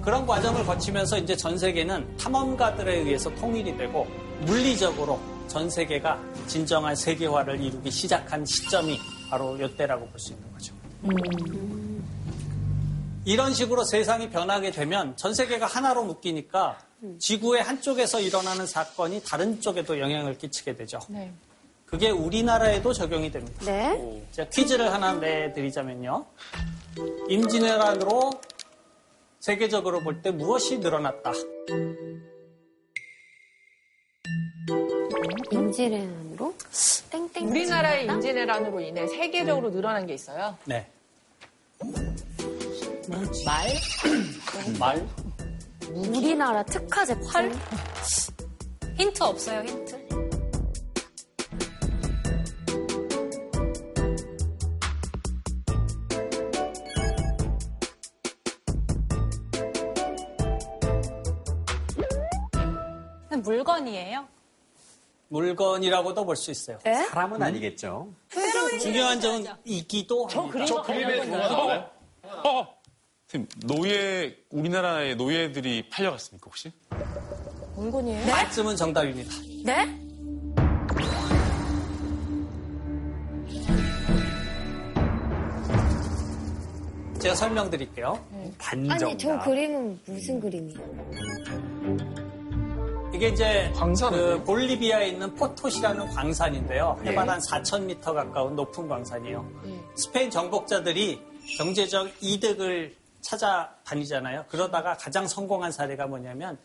그런 과정을 거치면서 이제 전 세계는 탐험가들에 의해서 통일이 되고 물리적으로 전 세계가 진정한 세계화를 이루기 시작한 시점이 바로 이때라고 볼 수 있는 거죠. 이런 식으로 세상이 변하게 되면 전 세계가 하나로 묶이니까 지구의 한쪽에서 일어나는 사건이 다른 쪽에도 영향을 끼치게 되죠.
네.
그게 우리나라에도 적용이 됩니다.
네?
제가 퀴즈를 하나 내드리자면요. 임진왜란으로 세계적으로 볼 때 무엇이 늘어났다?
임진왜란으로 땡땡.
우리나라의 임진왜란으로 인해 세계적으로 늘어난 게 있어요.
네.
말?
말?
우리나라 특화제 팔?
힌트 없어요, 힌트? 물건이에요?
물건이라고도 볼 수 있어요.
사람은 아니겠죠.
중요한 점은 이기도
저
합니다.
그림 그림에
나와요? 어! 선생님, 노예, 우리나라의 노예들이 팔려갔습니까, 혹시?
물건이에요?
말씀은 정답입니다.
네?
제가 설명드릴게요.
반정.
아니 저 그림은 무슨 그림이에요?
이게 이제
광산은
그 볼리비아에 있는 포토시라는 광산인데요.
네.
해발 한 4,000m 가까운 높은 광산이에요. 스페인 정복자들이 경제적 이득을 찾아다니잖아요. 그러다가 가장 성공한 사례가 뭐냐면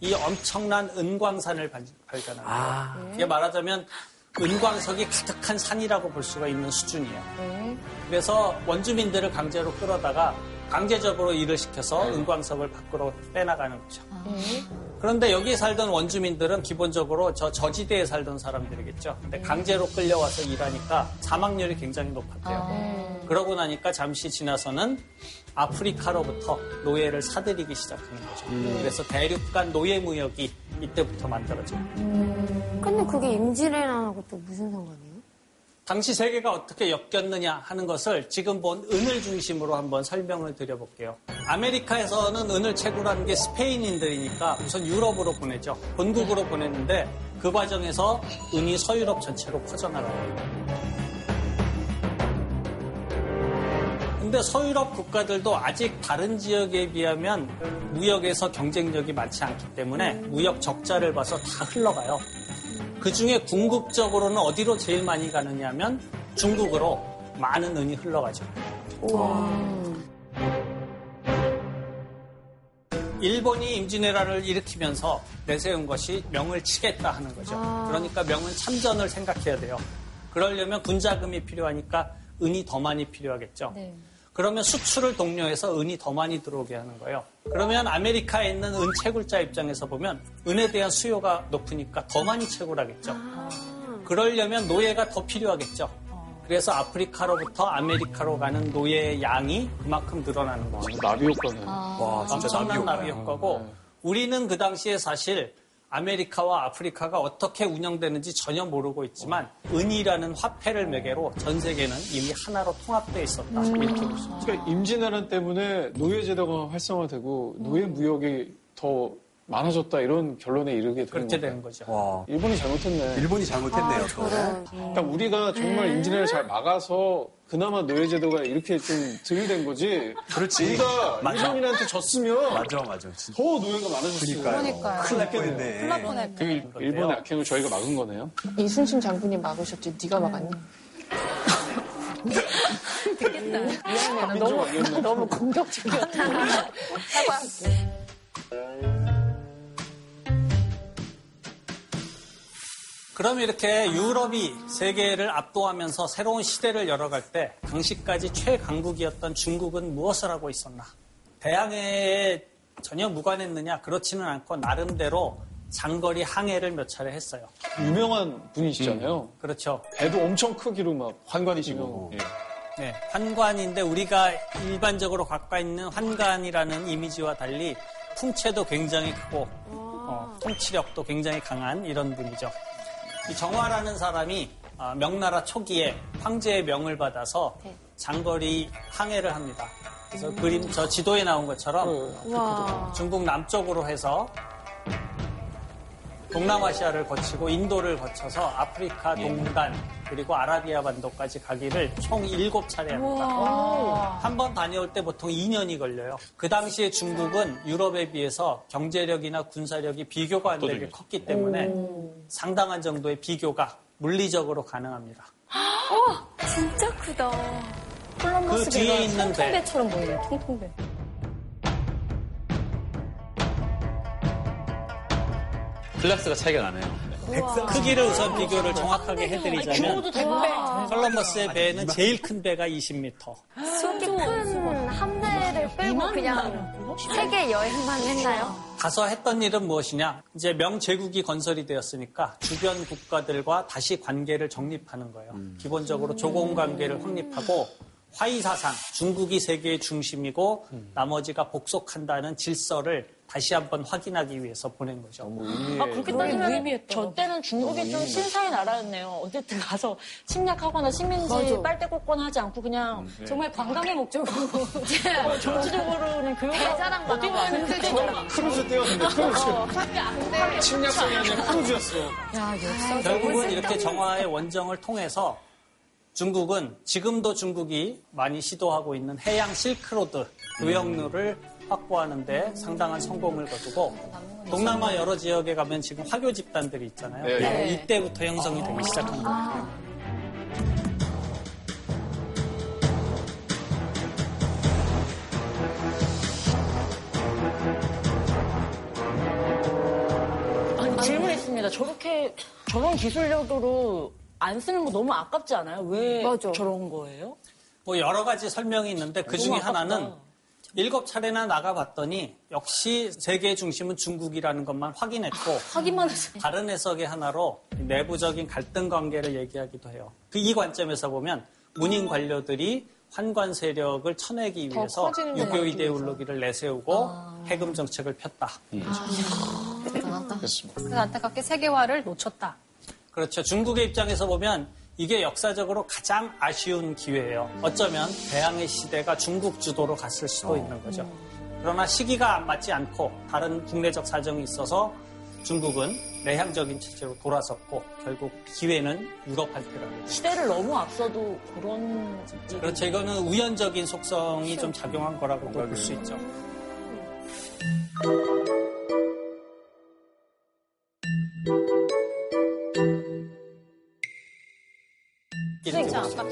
이 엄청난 은광산을 발- 발견합니다.
아.
이게 말하자면 은광석이 가득한 산이라고 볼 수가 있는 수준이에요. 그래서 원주민들을 강제로 끌어다가 강제적으로 일을 시켜서 은광석을 밖으로 빼나가는 거죠. 그런데 여기 살던 원주민들은 기본적으로 저 저지대에 살던 사람들이겠죠. 근데 강제로 끌려와서 일하니까 사망률이 굉장히 높았대요. 그러고 나니까 잠시 지나서는 아프리카로부터 노예를 사들이기 시작하는 거죠. 그래서 대륙 간 노예 무역이 이때부터 만들어져요.
근데 그게 임진왜란하고 또 무슨 상관이에요?
당시 세계가 어떻게 엮였느냐 하는 것을 지금 본 은을 중심으로 한번 설명을 드려볼게요. 아메리카에서는 은을 채굴하는 게 스페인인들이니까 우선 유럽으로 보내죠. 본국으로 보냈는데 그 과정에서 은이 서유럽 전체로 퍼져나가요. 근데 서유럽 국가들도 아직 다른 지역에 비하면 무역에서 경쟁력이 많지 않기 때문에 무역 적자를 봐서 다 흘러가요. 그 중에 궁극적으로는 어디로 제일 많이 가느냐 하면 중국으로 많은 은이 흘러가죠. 일본이 임진왜란을 일으키면서 내세운 것이 명을 치겠다 하는 거죠. 그러니까 명은 참전을 생각해야 돼요. 그러려면 군자금이 필요하니까 은이 더 많이 필요하겠죠. 그러면 수출을 독려해서 은이 더 많이 들어오게 하는 거예요. 그러면 아메리카에 있는 은 채굴자 입장에서 보면 은에 대한 수요가 높으니까 더 많이 채굴하겠죠. 그러려면 노예가 더 필요하겠죠. 그래서 아프리카로부터 아메리카로 가는 노예의 양이 그만큼 늘어나는 거죠.
나비 효과네.
와, 진짜
엄청난.
나비
효과고 우리는 그 당시에 사실 아메리카와 아프리카가 어떻게 운영되는지 전혀 모르고 있지만 은이라는 화폐를 매개로 전 세계는 이미 하나로 통합되어 있었다 이렇게 볼수 있죠.
그러니까 임진왜란 때문에 노예제도가 활성화되고 노예 무역이 더 많아졌다 이런 결론에 이르게 되는
그렇게? 되는 거죠.
와,
일본이 잘못했네.
일본이 잘못했네요. 또.
그러니까 우리가 정말 임진왜란을 잘 막아서 그나마 노예 제도가 이렇게 좀 들이댄 거지.
그렇지.
우리가
맞아.
일본인한테 졌으면
맞아, 맞아. 진짜.
더 노예가.
그러니까요. 큰일 날
큰일
뻔했네.
큰일 날 뻔했네.
그 일- 일본의 악행을 저희가 막은 거네요.
이순신 장군이 막으셨지. 네가 막았니?
듣겠다.
미안해. 나 너무, 너무 공격적이었다. 사과
그럼 이렇게 유럽이 세계를 압도하면서 새로운 시대를 열어갈 때 당시까지 최강국이었던 중국은 무엇을 하고 있었나? 대항해에 전혀 무관했느냐? 그렇지는 않고 나름대로 장거리 항해를 몇 차례 했어요.
유명한 분이시잖아요.
그렇죠.
배도 엄청 크기로 막
환관이시고.
예.
네, 환관인데 우리가 일반적으로 갖고 있는 환관이라는 이미지와 달리 풍채도 굉장히 크고 어, 통치력도 굉장히 강한 이런 분이죠. 이 정화라는 사람이 아, 명나라 초기에 황제의 명을 받아서 장거리 항해를 합니다. 그래서 그림 저 지도에 나온 것처럼 중국 남쪽으로 해서 동남아시아를 거치고 인도를 거쳐서 아프리카 동단 그리고 아라비아 반도까지 가기를 총 7차례 합니다. 한 번 다녀올 때 보통 2년이 걸려요. 그 당시에 중국은 유럽에 비해서 경제력이나 군사력이 비교가 안 되게 컸기 때문에 상당한 정도의 비교가 물리적으로 가능합니다.
진짜 크다.
그 뒤에 있는 배,
통통배처럼 보이네, 통통배.
클래스가 차이가 나네요.
크기를 우선 비교를 정확하게 해드리자면. 컬럼버스의 배는 제일 큰 배가 20m.
저렇게 큰 함대를 빼고 그냥 세계 여행만 했나요?
가서 했던 일은 무엇이냐? 이제 명제국이 건설이 되었으니까 주변 국가들과 다시 관계를 정립하는 거예요. 기본적으로 조공 관계를 확립하고 화이 사상, 중국이 세계의 중심이고 나머지가 복속한다는 질서를 다시 한번 확인하기 위해서 보낸 거죠.
아, 그렇게 따지면 저 때는 중국이 좀 신사의 나라였네요. 어쨌든 가서 침략하거나 식민지 빨대 꽂거나 하지 않고 그냥
정말 관광의 목적으로.
정치적으로 그냥 교육을
대자랑
어디 가는 그때
크루즈 띄웠는데 크루즈. 침략성이 아니라 크루즈였어.
결국은 이렇게 정화의 원정을 통해서 중국은 지금도 중국이 많이 시도하고 있는 해양 실크로드 교역로를 확보하는데 상당한 성공을 거두고 동남아 여러 지역에 가면 지금 화교 집단들이 있잖아요.
네,
바로 이때부터 형성이 되기 시작한 거예요.
아니, 질문 있습니다. 저렇게 저런 기술력으로 안 쓰는 거 너무 아깝지 않아요? 왜
맞아.
저런 거예요?
뭐 여러 가지 설명이 있는데 그 중에
아깝다.
하나는 일곱 차례나 나가봤더니 역시 세계의 중심은 중국이라는 것만 확인했고
하기만 해서.
다른 해석의 하나로 내부적인 갈등 관계를 얘기하기도 해요. 그 이 관점에서 보면 문인 관료들이 환관 세력을 쳐내기
더
위해서 유교
것
이데올로기를 내세우고 해금 정책을 폈다.
대단하다.
됐습니다.
그래서 안타깝게 세계화를 놓쳤다.
그렇죠. 중국의 입장에서 보면 이게 역사적으로 가장 아쉬운 기회예요. 어쩌면 대항해 시대가 중국 주도로 갔을 수도 있는 거죠. 그러나 시기가 맞지 않고 다른 국내적 사정이 있어서 중국은 내향적인 체제로 돌아섰고 결국 기회는 유럽한테 갑니다.
시대를 너무 앞서도 그런
그렇죠. 이거는 우연적인 속성이 좀 작용한 거라고도 볼 수 있죠.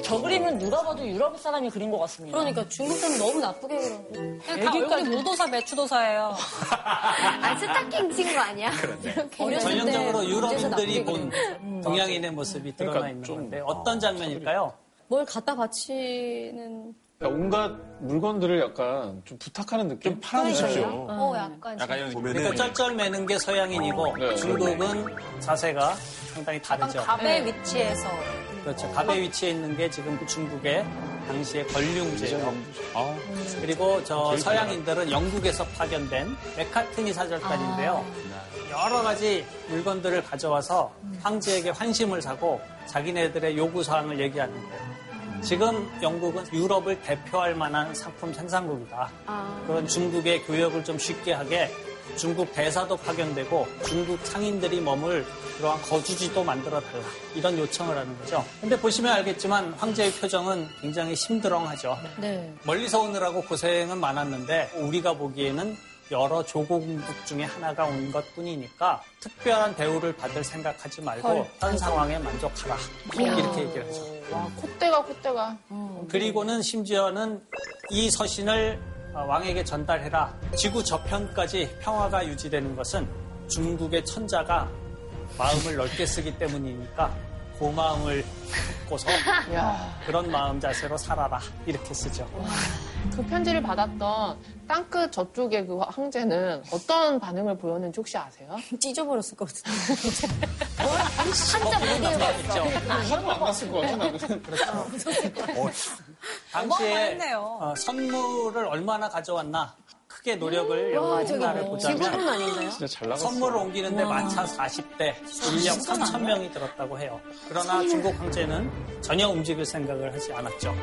저 그림은 누가 봐도 유럽 사람이 그린 것 같습니다.
그러니까 중국은 너무 나쁘게 그려.
그냥 다 얼굴이 무도사 매추도사예요.
아, 스타킹 친구 아니야?
전형적으로 유럽인들이 본
그리는
동양인의 모습이 드러나
그러니까
있는
좀,
건데 어떤 장면일까요?
뭘 갖다 바치는.
그러니까 온갖 물건들을 약간 좀 부탁하는 느낌? 팔아주십시오.
어, 약간.
약간 이런
보면은
그러니까 쩔쩔매는 게 서양인이고
네.
중국은 자세가 상당히 다르죠.
갑의 위치에서
그렇죠. 갑에 위치해 있는 게 지금 중국의 당시의 권륭제예요.
아,
그리고 저 서양인들은 영국에서 파견된 메카트니 사절단인데요. 여러 가지 물건들을 가져와서 황제에게 환심을 사고 자기네들의 요구 사항을 얘기하는 거예요. 지금 영국은 유럽을 대표할 만한 상품 생산국이다. 그런 중국의 교역을 좀 쉽게 하게 중국 대사도 파견되고 중국 상인들이 머물 그러한 거주지도 만들어 달라. 이런 요청을 하는 거죠. 근데 보시면 알겠지만 황제의 표정은 굉장히 심드렁하죠.
네.
멀리서 오느라고 고생은 많았는데 우리가 보기에는 여러 조공국 중에 하나가 온 것 뿐이니까 특별한 대우를 받을 생각하지 말고
헐.
현 상황에 만족하라. 이렇게 얘기를 하죠.
와, 콧대가 콧대가.
그리고는 심지어는 이 서신을 어, 왕에게 전달해라. 지구 저편까지 평화가 유지되는 것은 중국의 천자가 마음을 넓게 쓰기 때문이니까 고마움을 갖고서
야.
그런 마음 자세로 살아라. 이렇게 쓰죠.
그 편지를 받았던 땅끝 저쪽의 그 황제는 어떤 반응을 보였는지 혹시 아세요?
찢어버렸을 것 같은데.
한자 못 읽었죠.
화는 안 났을 것 같아, 나는.
당시에
어마어마했네요.
어, 선물을 얼마나 가져왔나 크게 노력을
저기
생각을
뭐
보자면
아닌가요?
진짜 잘 나갔어.
선물을 옮기는데 마차 40대, 인력 3천 명이 들었다고 해요. 그러나 중국 황제는 전혀 움직일 생각을 하지 않았죠.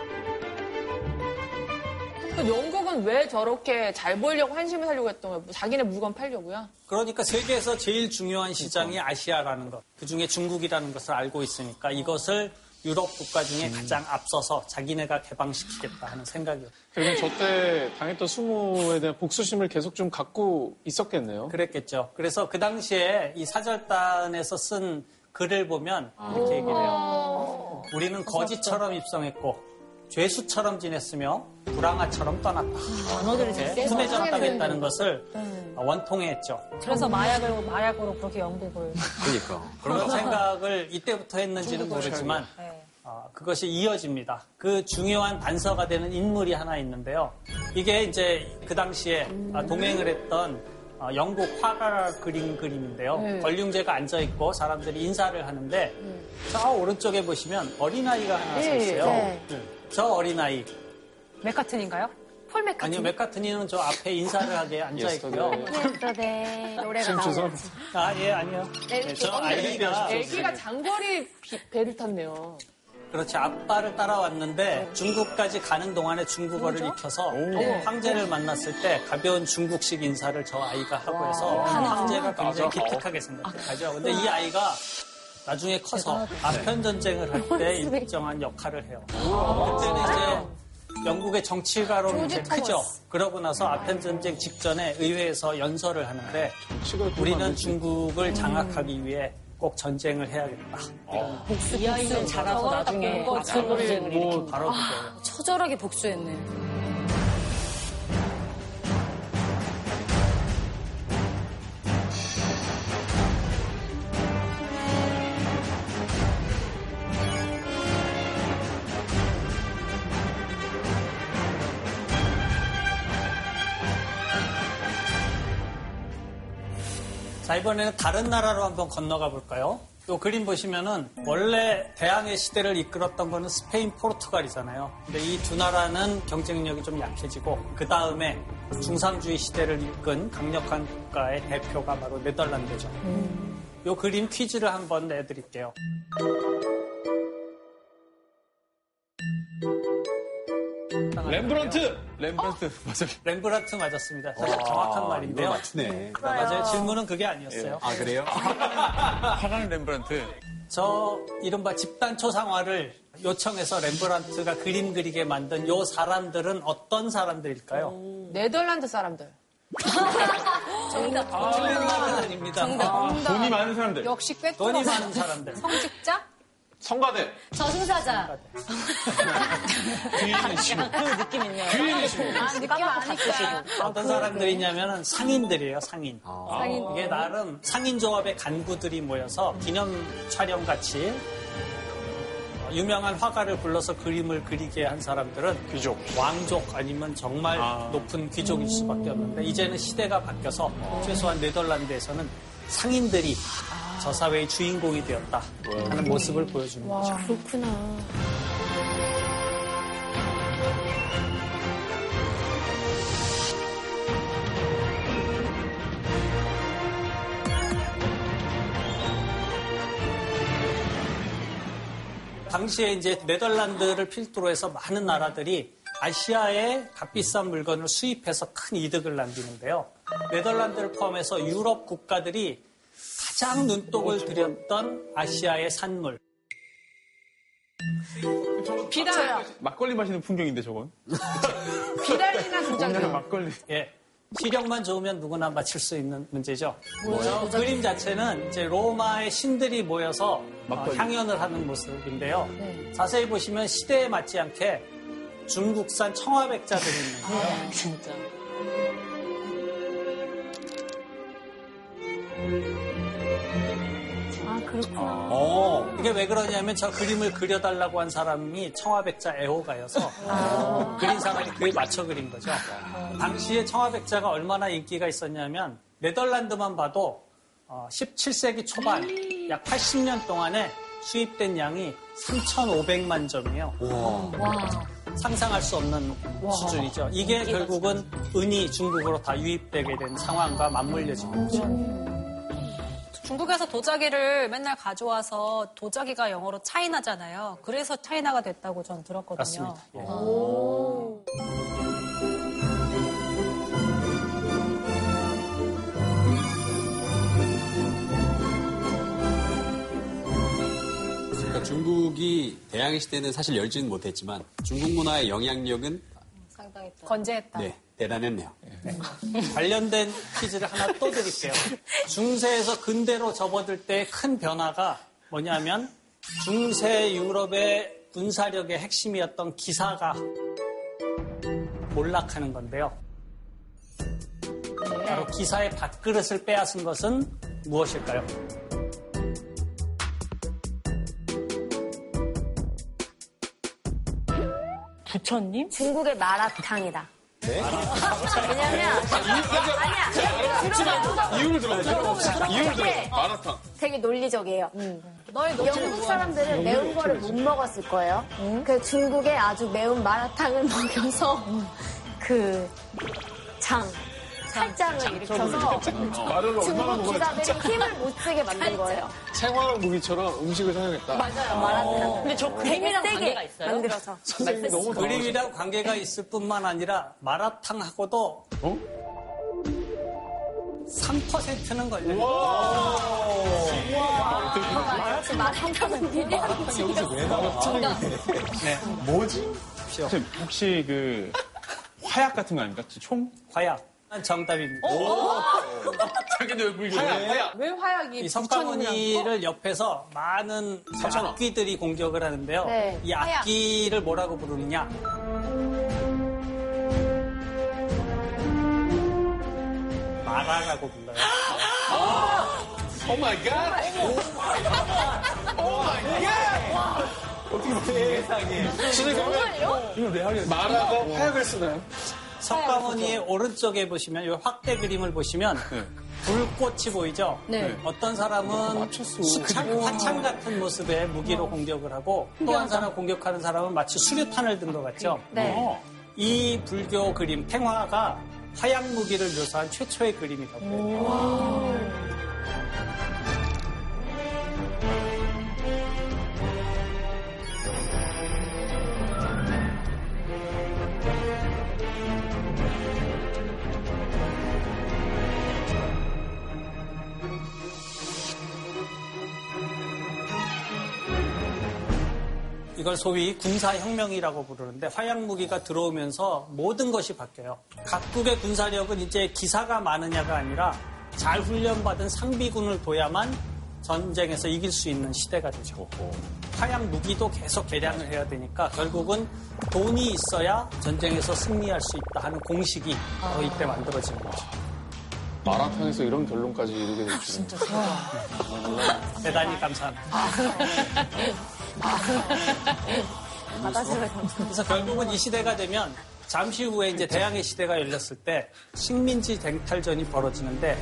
그 영국은 왜 저렇게 잘 보이려고 한심을 살려고 했던 거예요? 자기네 물건 팔려고요?
그러니까 세계에서 제일 중요한 시장이 아시아라는 것, 그 중에 중국이라는 것을 알고 있으니까 이것을 유럽 국가 중에 가장 앞서서 자기네가 개방시키겠다 하는 생각이었죠.
결국 저때 당했던 수모에 대한 복수심을 계속 좀 갖고 있었겠네요.
그랬겠죠. 그래서 그 당시에 이 사절단에서 쓴 글을 보면 이렇게 얘기를 해요. 우리는 거지처럼 입성했고 죄수처럼 지냈으며 불황아처럼 떠났다. 이렇게
세서
후매전당했다는 것을 원통해했죠.
그래서 마약을 마약으로 그렇게 영국을
그러니까.
그런 생각을 이때부터 했는지는 모르지만
네.
어, 그것이 이어집니다. 그 중요한 단서가 되는 인물이 하나 있는데요. 이게 이제 그 당시에 아, 동행을 했던 어, 영국 화가가 그린 그림인데요.
네.
권륭제가 앉아 있고 사람들이 인사를 하는데 저 오른쪽에 보시면 어린아이가 하나 서
네,
있어요.
네.
저 어린아이.
맥카튼인가요?
폴 맥카튼.
아니요, 맥카트니는 저 앞에 인사를 하게 앉아 있고요.
Yesterday 노래가 나오죠.
아, 예, 아니요. 네, 저 아이가
애기가 장거리 비- 배를 탔네요.
그렇지 아빠를 따라왔는데 중국까지 가는 동안에 중국어를 익혀서 황제를 만났을 때 가벼운 중국식 인사를 저 아이가 하고 해서 황제가 굉장히 기특하게 생각하죠. 근데 이 아이가 나중에 커서 아편 전쟁을 할 때 일정한 역할을 해요. 그때는 이제 영국의 정치가로 이제 크죠. 그러고 나서 아편 전쟁 직전에 의회에서 연설을 하는데 우리는 중국을 장악하기 위해 꼭 전쟁을 해야겠다.
이 아이는 자라서 나중에 박수를
뭐 바로 그거예요.
처절하게 복수했네.
자, 이번에는 다른 나라로 한번 건너가 볼까요? 이 그림 보시면은 원래 대항해 시대를 이끌었던 거는 스페인, 포르투갈이잖아요. 근데 이 두 나라는 경쟁력이 좀 약해지고 그 다음에 중상주의 시대를 이끈 강력한 국가의 대표가 바로 네덜란드죠. 이 그림 퀴즈를 한번 내드릴게요.
렘브란트!
렘브란트 맞아요.
렘브란트 맞았습니다. 사실 정확한 말인데요.
이걸 맞추네.
맞아요. 질문은 그게 아니었어요.
아, 그래요?
화가는 렘브란트.
저 이른바 집단 초상화를 요청해서 렘브란트가 그림 그리게 만든 요 사람들은 어떤 사람들일까요?
네덜란드 사람들.
정답.
아, 틀린 말은 아닙니다.
돈이 많은 사람들.
역시 꽤
돈이. 많은 사람들.
성직자?
성가대.
저승사자.
그 느낌 있네요.
아, 느낌 아니까.
어떤 사람들이냐면 상인들이에요, 상인.
상인.
이게 나름 상인조합의 간부들이 모여서 기념 촬영 같이 유명한 화가를 불러서 그림을 그리게 한 사람들은
귀족.
왕족 아니면 정말
아.
높은 귀족일 수밖에 없는데 이제는 시대가 바뀌어서 최소한 네덜란드에서는 상인들이 저 사회의 주인공이 되었다 하는 모습을 보여주는 거죠.
그렇구나.
당시에 이제 네덜란드를 필두로 해서 많은 나라들이 아시아에 값비싼 물건을 수입해서 큰 이득을 남기는데요. 네덜란드를 포함해서 유럽 국가들이 가장 눈독을 들였던 아시아의 산물.
비단,
막걸리 마시는 풍경인데 저건.
비단이나
오늘은
도장.
막걸리.
예. 시력만 좋으면 누구나 맞힐 수 있는 문제죠. 저 그림 자체는 이제 로마의 신들이 모여서 어,
막걸리.
향연을 하는 모습인데요. 자세히 보시면 시대에 맞지 않게 중국산 청화백자들이 있는 거예요.
진짜.
아, 그렇구나.
어, 이게 왜 그러냐면 저 그림을 그려달라고 한 사람이 청화백자 애호가여서 그린 사람이 그에 맞춰 그린 거죠. 당시에 청화백자가 얼마나 인기가 있었냐면 네덜란드만 봐도 어, 17세기 초반 약 80년 동안에 수입된 양이 3,500만 점이에요. 상상할 수 없는 수준이죠. 이게 결국은 은이 중국으로 다 유입되게 된 상황과 맞물려진 거죠.
중국에서 도자기를 맨날 가져와서 도자기가 영어로 차이나잖아요. 그래서 차이나가 됐다고 전 들었거든요.
맞습니다. 예.
그러니까 중국이 대항해 시대는 사실 열지는 못했지만 중국 문화의 영향력은
상당히 건재했다.
네, 대단했네요.
관련된 퀴즈를 하나 또 드릴게요. 중세에서 근대로 접어들 때 큰 변화가 뭐냐면 중세 유럽의 군사력의 핵심이었던 기사가 몰락하는 건데요. 바로 기사의 밥그릇을 빼앗은 것은 무엇일까요?
부처님?
중국의 마라탕이다.
네?
왜냐면 아니야. 들어봐.
이유를 들어보세요. 이유를 들어.
네.
마라탕.
되게 논리적이에요.
너의
영국 사람들은 매운 거를 못 먹었을 거예요. 그 중국에 아주 매운 마라탕을 먹여서 그 장, 살장을 일으켜서 중국 기사들이 힘을 못 쓰게 만든 거예요.
생활 무기처럼 음식을 사용했다.
맞아요, 마라탕.
근데 저 그림이랑
세게
관계가 있어요?
만들어서.
선생님이 너무
그림이랑 관계가 있을 뿐만 아니라 마라탕하고도 3%는 걸려요.
마라탕 마라탕은 비리하는
여기서 왜 나왔지?
네.
뭐지? 선생님, 혹시 그 화약 같은 거 아닙니까? 총?
화약. 정답입니다.
자기도 왜 불교?
하야, 하야.
왜 화약이
이 석가모니를 옆에서 많은. 악귀들이 공격을 하는데요.
네.
이 악귀를 뭐라고 부르느냐? 마라라고 불러요.
Oh my god. Oh my god. 어떻게 세상에. 정말요? 이걸 왜 하겠어? 마라가 화약을 쓰나요?
석가모니의 오른쪽에 보시면 이 확대 그림을 보시면 불꽃이 보이죠?
네.
어떤 사람은 수창, 화창 같은 모습의 무기로 공격을 하고 또 한 사람 공격하는 사람은 마치 수류탄을 든 것 같죠?
네.
어, 이 불교 그림 탱화가 화약 무기를 묘사한 최초의 그림이라고 해요. 이걸 소위 군사혁명이라고 부르는데 화약 무기가 들어오면서 모든 것이 바뀌어요. 각국의 군사력은 이제 기사가 많으냐가 아니라 잘 훈련받은 상비군을 둬야만 전쟁에서 이길 수 있는 시대가 되죠. 화약 무기도 계속 개량을 해야 되니까 결국은 돈이 있어야 전쟁에서 승리할 수 있다 하는 공식이 바로 이때 만들어지는 거죠.
마라탕에서 이런 결론까지 이르게 될 줄은.
대단히 감사합니다. 그래서 결국은 이 시대가 되면 잠시 후에 이제 대항해 시대가 열렸을 때 식민지 쟁탈전이 벌어지는데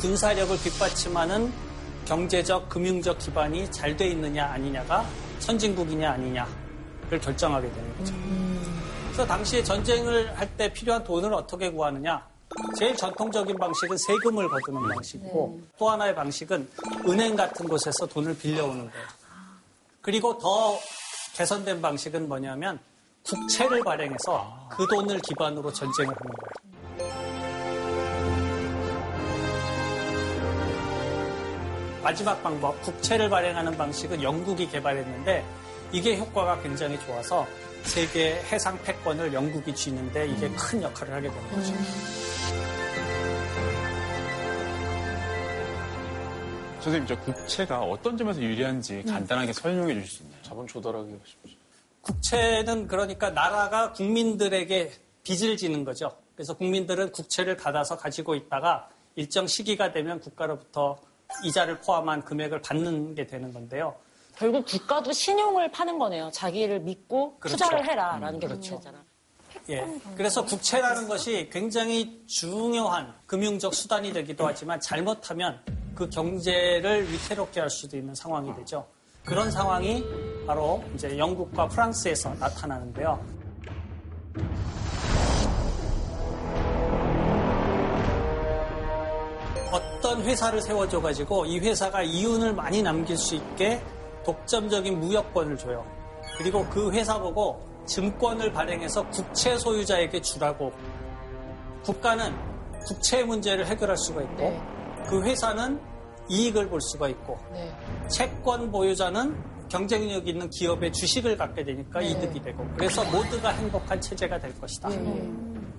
군사력을 뒷받침하는 경제적, 금융적 기반이 잘 돼 있느냐 아니냐가 선진국이냐 아니냐를 결정하게 되는 거죠. 그래서 당시에 전쟁을 할 때 필요한 돈을 어떻게 구하느냐? 제일 전통적인 방식은 세금을 거두는 방식이고 또 하나의 방식은 은행 같은 곳에서 돈을 빌려오는 거예요. 그리고 더 개선된 방식은 뭐냐면 국채를 발행해서 그 돈을 기반으로 전쟁을 하는 거예요. 마지막 방법, 국채를 발행하는 방식은 영국이 개발했는데 이게 효과가 굉장히 좋아서 세계 해상 패권을 영국이 쥐는데 이게 큰 역할을 하게 되는 거죠.
선생님, 저 국채가 어떤 점에서 유리한지 간단하게 설명해 주실 수 있나요?
자본 조달하기가 쉽죠.
국채는 그러니까 나라가 국민들에게 빚을 지는 거죠. 그래서 국민들은 국채를 받아서 가지고 있다가 일정 시기가 되면 국가로부터 이자를 포함한 금액을 받는 게 되는 건데요.
결국 국가도 신용을 파는 거네요. 자기를 믿고
그렇죠.
투자를 해라라는
음,
게
그렇죠.
문제잖아.
예. 그래서 국채라는 것이 굉장히 중요한 금융적 수단이 되기도 하지만 잘못하면 그 경제를 위태롭게 할 수도 있는 상황이 되죠. 그런 상황이 바로 이제 영국과 프랑스에서 나타나는데요. 어떤 회사를 세워줘가지고 이 회사가 이윤을 많이 남길 수 있게 독점적인 무역권을 줘요. 그리고 그 회사 보고 증권을 발행해서 국채 소유자에게 주라고. 국가는 국채 문제를 해결할 수가 있고 그 회사는 이익을 볼 수가 있고 채권 보유자는 경쟁력 있는 기업의 주식을 갖게 되니까 이득이 되고 그래서 모두가 행복한 체제가 될 것이다.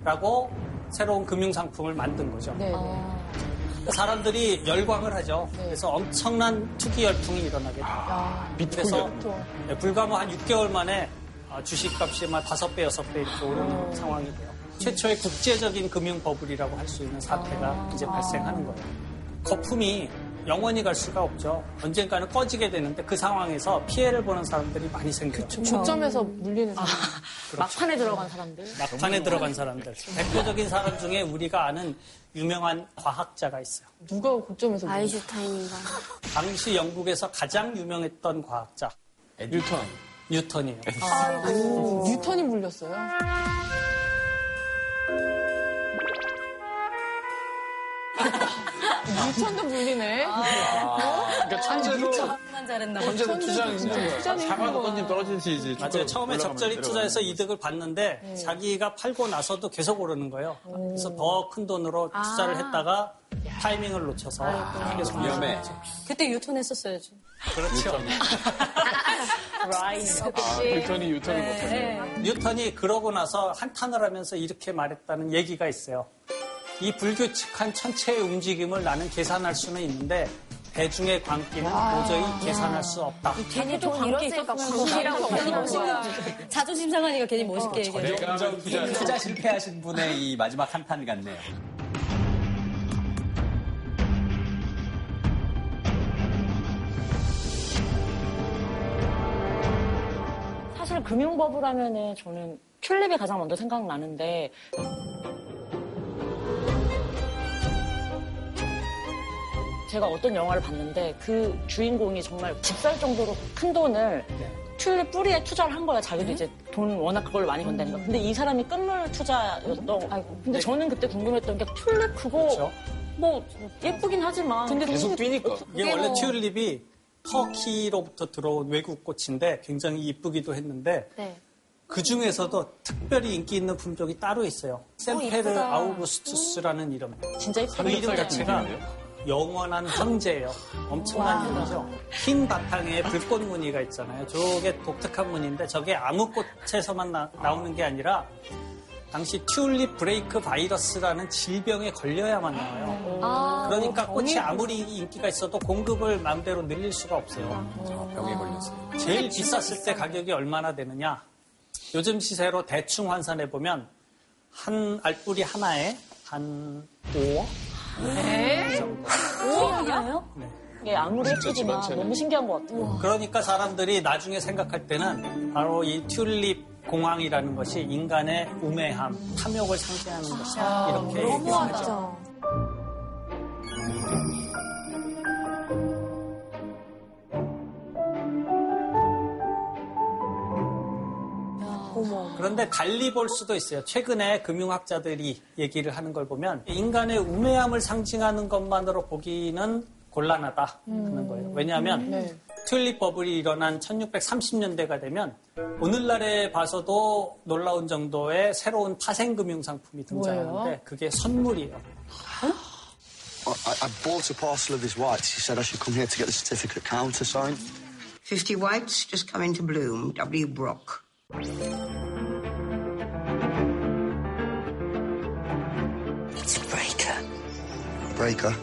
라고 새로운 금융 상품을 만든 거죠. 사람들이 열광을 하죠. 그래서 엄청난 투기 열풍이 일어나게 됩니다. 그래서 네, 불과 뭐 한 6개월 만에 아, 주식값이 막 5배, 6배 이렇게 오르는 상황이 돼요. 최초의 국제적인 금융 버블이라고 할 수 있는 사태가 이제 발생하는 거예요. 거품이 영원히 갈 수가 없죠. 언젠가는 꺼지게 되는데 그 상황에서 피해를 보는 사람들이 많이 생겨요.
고점에서 물리는 사람.
막판에 들어간 사람들.
막판에 들어간 사람들. 대표적인 사람 중에 우리가 아는 유명한 과학자가 있어요.
누가 고점에서
아인슈타인인가.
당시 영국에서 가장 유명했던 과학자.
뉴턴.
뉴턴이에요.
아이고. 뉴턴이 물렸어요? 뉴턴도 물리네.
그러니까 천재도
만 잘했나 봐.
천재도 투자는 있는 거야.
사과도건님 떨어지시지.
맞아요. 처음에 적절히 투자해서 이득을 봤는데
네.
자기가 팔고 나서도 계속 오르는 거예요. 그래서 더 큰 돈으로
아.
투자를 했다가 타이밍을 놓쳐서 계속
위험해.
그때 유턴했었어야지.
그렇죠.
라인.
아, 뉴턴이 유턴을
네.
못하네.
뉴턴이 그러고 나서 한탄을 하면서 이렇게 말했다는 얘기가 있어요. 이 불규칙한 천체의 움직임을 나는 계산할 수는 있는데 대중의 광기는 도저히 계산할 수 없다.
괜히 돈 잃었으니까 광기라고 괜히 멋있는
자존심 상하니까 괜히 멋있게 얘기해.
내가 투자, 투자 실패하신 분의 이 마지막 한탄 같네요.
사실 금융버블 하면은 저는 튤립이 가장 먼저 생각나는데 제가 어떤 영화를 봤는데 그 주인공이 정말 집 살 정도로 큰 돈을 튤립 뿌리에 투자를 한 거야. 자기도 이제 돈 워낙 그걸 많이 건다니까. 근데 이 사람이 끝물 투자였던. 근데 저는 그때 궁금했던 게 튤립 그거 뭐 예쁘긴 하지만
근데
계속 뛰니까.
이게 원래 튤립이 터키로부터 들어온 외국 꽃인데 굉장히 이쁘기도 했는데
네.
그 중에서도 특별히 인기 있는 품종이 따로 있어요. 샘페르
이쁘다.
아우구스투스라는 이름.
진짜
그 이름 자체가 영원한 황제예요. 엄청난 이름이죠. 흰 바탕에 불꽃 무늬가 있잖아요. 저게 독특한 무늬인데 저게 아무 꽃에서만 나, 오는 게 아니라 당시 튤립 브레이크 바이러스라는 질병에 걸려야만 나와요. 그러니까 꽃이 아무리 인기가 있어도 공급을 마음대로 늘릴 수가 없어요.
병에 걸렸어요.
제일 비쌌을 때 가격이 얼마나 되느냐? 요즘 시세로 대충 환산해 보면 한 알뿌리 하나에 한 5억?
네.
오억이에요? 이게 아무리 예쁘지만 너무 신기한 것 같아요.
그러니까 사람들이 나중에 생각할 때는 바로 이 튤립 공황이라는 것이 인간의 우매함, 탐욕을 상징하는 것이다. 이렇게 얘기합니 다.
너무하죠.
그런데 달리 볼 수도 있어요. 최근에 금융학자들이 얘기를 하는 걸 보면 인간의 우매함을 상징하는 것만으로 보기는 곤란하다 하는 거예요. 왜냐하면
네.
튤립 버블이 일어난 1630년대가 되면 오늘날에 봐서도 놀라운 정도의 새로운 파생 금융 상품이 등장하는데
뭐예요?
그게 선물이에요.
I, I bought a parcel of his whites. He said I should come here to get the certificate countersigned.
50 whites just come into bloom. W. Brock. It's a breaker.
Breaker.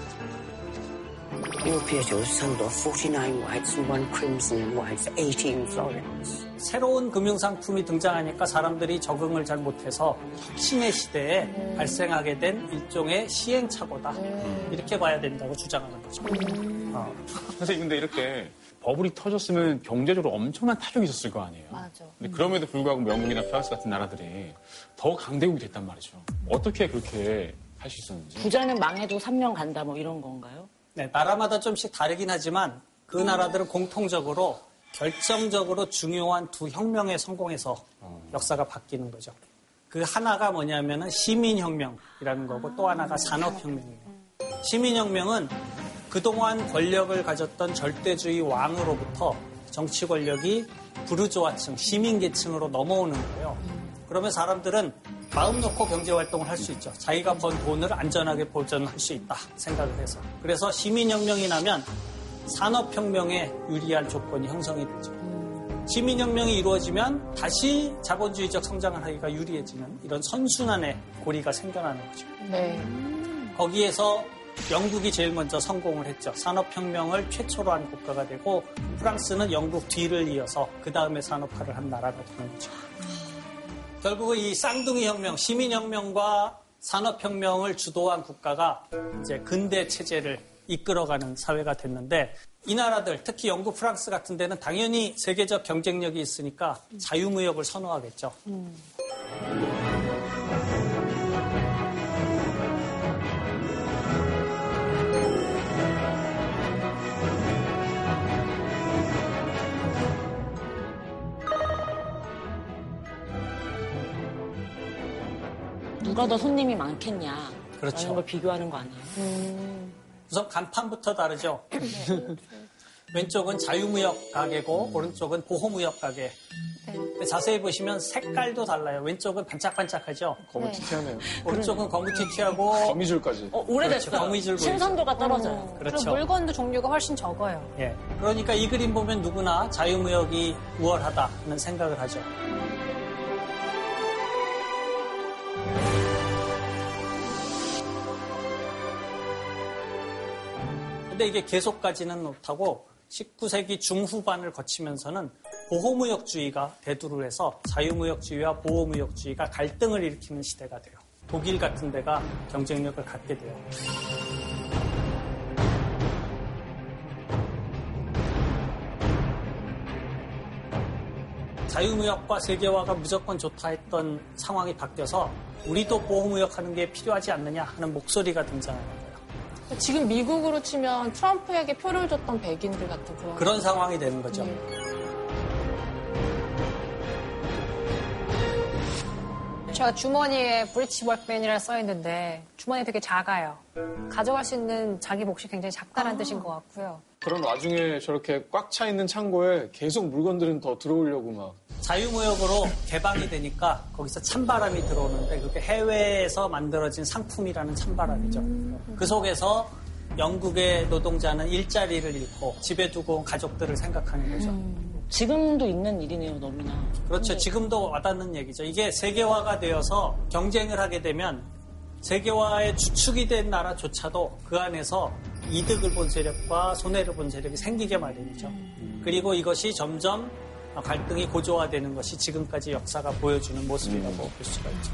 You appear to have sold off 49 whites and one crimson and white for 18 florins.
새로운 금융 상품이 등장하니까 사람들이 적응을 잘 못해서 혁신의 시대에 발생하게 된 일종의 시행착오다. 이렇게 봐야 된다고 주장하는 거죠. 어.
선생님 근데 이렇게 버블이 터졌으면 경제적으로 엄청난 타격이 있었을 거 아니에요.
맞아.
근데 그럼에도 불구하고 뭐 영국이나 프랑스 같은 나라들이 더 강대국이 됐단 말이죠. 어떻게 그렇게 할 수 있었는지.
부자는 망해도 3년 간다 뭐 이런 건가요?
네, 나라마다 좀씩 다르긴 하지만 그 나라들은 공통적으로 결정적으로 중요한 두 혁명에 성공해서 역사가 바뀌는 거죠. 그 하나가 뭐냐면은 시민혁명이라는 거고 또 하나가 산업혁명이에요. 시민혁명은 그동안 권력을 가졌던 절대주의 왕으로부터 정치 권력이 부르주아층, 시민계층으로 넘어오는 거예요. 그러면 사람들은 마음 놓고 경제 활동을 할 수 있죠. 자기가 번 돈을 안전하게 보존할 수 있다 생각을 해서. 그래서 시민혁명이 나면 산업혁명에 유리한 조건이 형성이 되죠. 시민혁명이 이루어지면 다시 자본주의적 성장을 하기가 유리해지는 이런 선순환의 고리가 생겨나는 거죠.
네.
거기에서 영국이 제일 먼저 성공을 했죠. 산업혁명을 최초로 한 국가가 되고 프랑스는 영국 뒤를 이어서 그 다음에 산업화를 한 나라가 되는 거죠. 결국 이 쌍둥이 혁명, 시민혁명과 산업혁명을 주도한 국가가 이제 근대 체제를 이끌어가는 사회가 됐는데 이 나라들, 특히 영국, 프랑스 같은 데는 당연히 세계적 경쟁력이 있으니까 자유무역을 선호하겠죠.
누가 더 손님이 많겠냐.
그렇죠.
라는 걸 비교하는 거 아니에요?
우선 간판부터 다르죠. 왼쪽은 자유무역 가게고 오른쪽은 보호무역 가게. 근데 자세히 보시면 색깔도 달라요. 왼쪽은 반짝반짝하죠.
거무튀튀하네요.
오른쪽은 거무튀튀하고
거미줄까지.
어, 오래됐어요.
그렇죠. 거미줄.
신선도가 떨어져요.
그렇죠.
그리고 물건도 종류가 훨씬 적어요.
예. 그러니까 이 그림 보면 누구나 자유무역이 우월하다는 생각을 하죠. 근데 이게 계속 가지는 못하고 19세기 중후반을 거치면서는 보호무역주의가 대두를 해서 자유무역주의와 보호무역주의가 갈등을 일으키는 시대가 돼요. 독일 같은 데가 경쟁력을 갖게 돼요. 자유무역과 세계화가 무조건 좋다 했던 상황이 바뀌어서 우리도 보호무역하는 게 필요하지 않느냐 하는 목소리가 거예요.
지금 미국으로 치면 트럼프에게 표를 줬던 백인들 같은 그런.
그런 상황이 되는 거죠.
제가 주머니에 브리치 월크맨이라 써 있는데 주머니 되게 작아요. 가져갈 수 있는 자기 몫이 굉장히 작다는 뜻인 것 같고요.
그런 와중에 저렇게 꽉 차 있는 창고에 계속 물건들은 더 들어오려고 막.
자유무역으로 개방이 되니까 거기서 찬바람이 들어오는데 그게 해외에서 만들어진 상품이라는 찬바람이죠. 그 속에서 영국의 노동자는 일자리를 잃고 집에 두고 온 가족들을 생각하는 거죠.
지금도 있는 일이네요, 너무나.
그렇죠. 지금도 와닿는 얘기죠. 이게 세계화가 되어서 경쟁을 하게 되면 세계화의 주축이 된 나라조차도 그 안에서 이득을 본 세력과 손해를 본 세력이 생기게 마련이죠. 그리고 이것이 점점 갈등이 고조화되는 것이 지금까지 역사가 보여주는 모습이라고 볼 수가 있죠.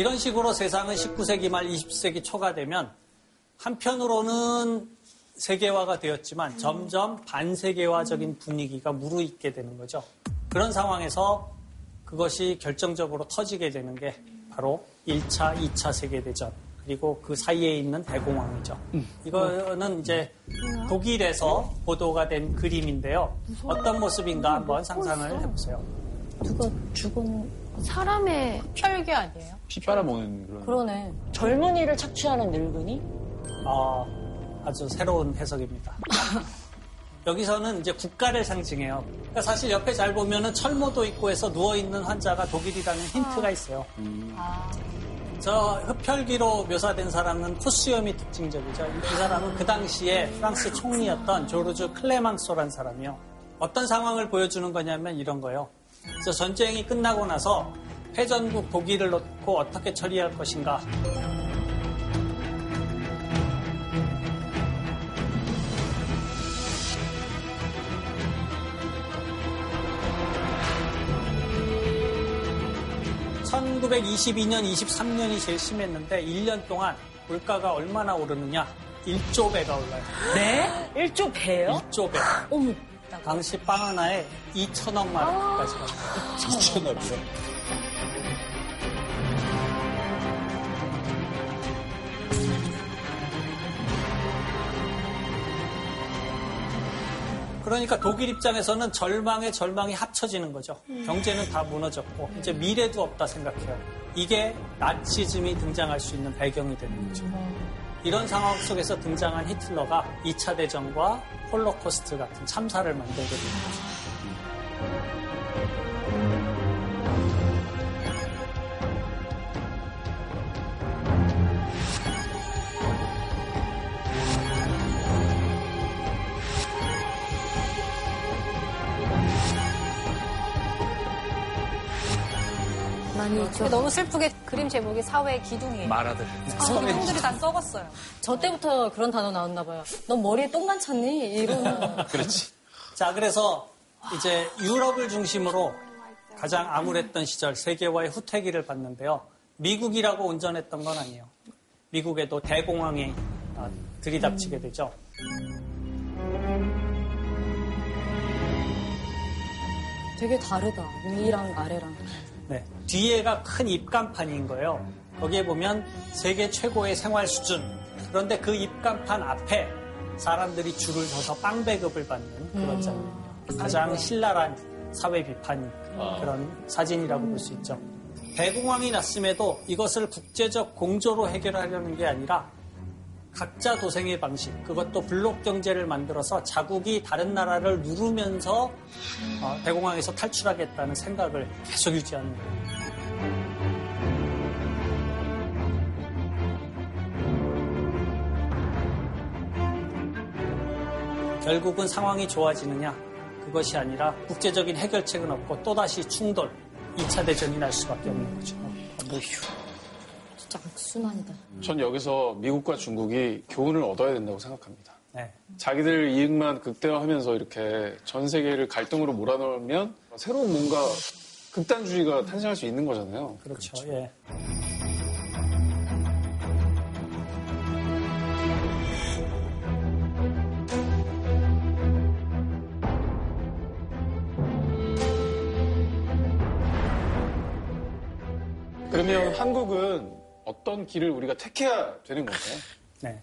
이런 식으로 세상은 19세기 말 20세기 초가 되면 한편으로는 세계화가 되었지만 점점 반세계화적인 분위기가 무르익게 되는 거죠. 그런 상황에서 그것이 결정적으로 터지게 되는 게 바로 1차, 2차 세계대전 그리고 그 사이에 있는 대공황이죠. 이거는 이제 독일에서 보도가 된 그림인데요. 어떤 모습인가 한번 상상을 해보세요.
누가 죽은
사람의
혈기 아니에요?
피 빨아먹는 그런.
그러네.
젊은이를 착취하는 늙은이?
아, 아주 새로운 해석입니다. 여기서는 이제 국가를 상징해요. 그러니까 사실 옆에 잘 보면은 철모도 있고 해서 누워있는 환자가 독일이라는 힌트가 있어요. 저 흡혈귀로 묘사된 사람은 푸스염이 특징적이죠. 이 사람은 그 당시에 프랑스 총리였던 조르주 클레망소란 사람이요. 어떤 상황을 보여주는 거냐면 이런 거예요. 그래서 전쟁이 끝나고 나서 패전국 독일을 놓고 어떻게 처리할 것인가. (1922년) (23년이) 제일 심했는데 (1년) 동안 물가가 얼마나 오르느냐 (1조 배가) 올라요
네? (1조 배요)
(1조 배)
어머
당시 빵 하나에 2천억 마르크까지 갑니다.
2천억이요?
그러니까 독일 입장에서는 절망에 절망이 합쳐지는 거죠.
음.
경제는 다 무너졌고 이제 미래도 없다 생각해요. 이게 나치즘이 등장할 수 있는 배경이 되는 거죠. 이런 상황 속에서 등장한 히틀러가 2차 대전과 홀로코스트 같은 참사를 만들게 거
있죠. 너무 슬프게 그림 제목이 사회의 기둥이에요.
말아들.
사람들이 다 썩었어요.
저 때부터 그런 단어 나왔나 봐요. 넌 머리에 똥만 찼니? 이런.
그렇지. 자, 그래서 이제 유럽을 중심으로 가장 암울했던 시절 세계화의 후퇴기를 봤는데요. 미국이라고 운전했던 건 아니에요. 미국에도 대공황이 아, 들이닥치게 되죠.
되게 다르다. 위랑 아래랑.
네. 뒤에가 큰 입간판인 거예요. 거기에 보면 세계 최고의 생활 수준. 그런데 그 입간판 앞에 사람들이 줄을 서서 빵 배급을 받는 그런 장면. 가장 신랄한 사회 비판 그런 사진이라고 볼 수 있죠. 대공황이 났음에도 이것을 국제적 공조로 해결하려는 게 아니라 각자 도생의 방식, 그것도 블록 경제를 만들어서 자국이 다른 나라를 누르면서 어, 대공황에서 탈출하겠다는 생각을 계속 유지하는 거예요. 결국은 상황이 좋아지느냐? 그것이 아니라 국제적인 해결책은 없고 또다시 충돌, 2차 대전이 날 수밖에 없는 거죠.
진짜 악순환이다.
전 여기서 미국과 중국이 교훈을 얻어야 된다고 생각합니다.
네.
자기들 이익만 극대화하면서 이렇게 전 세계를 갈등으로 몰아넣으면 새로운 뭔가 극단주의가 탄생할 수 있는 거잖아요.
그렇죠. 예.
그러면 한국은 어떤 길을 우리가 택해야 되는 건가요?
네.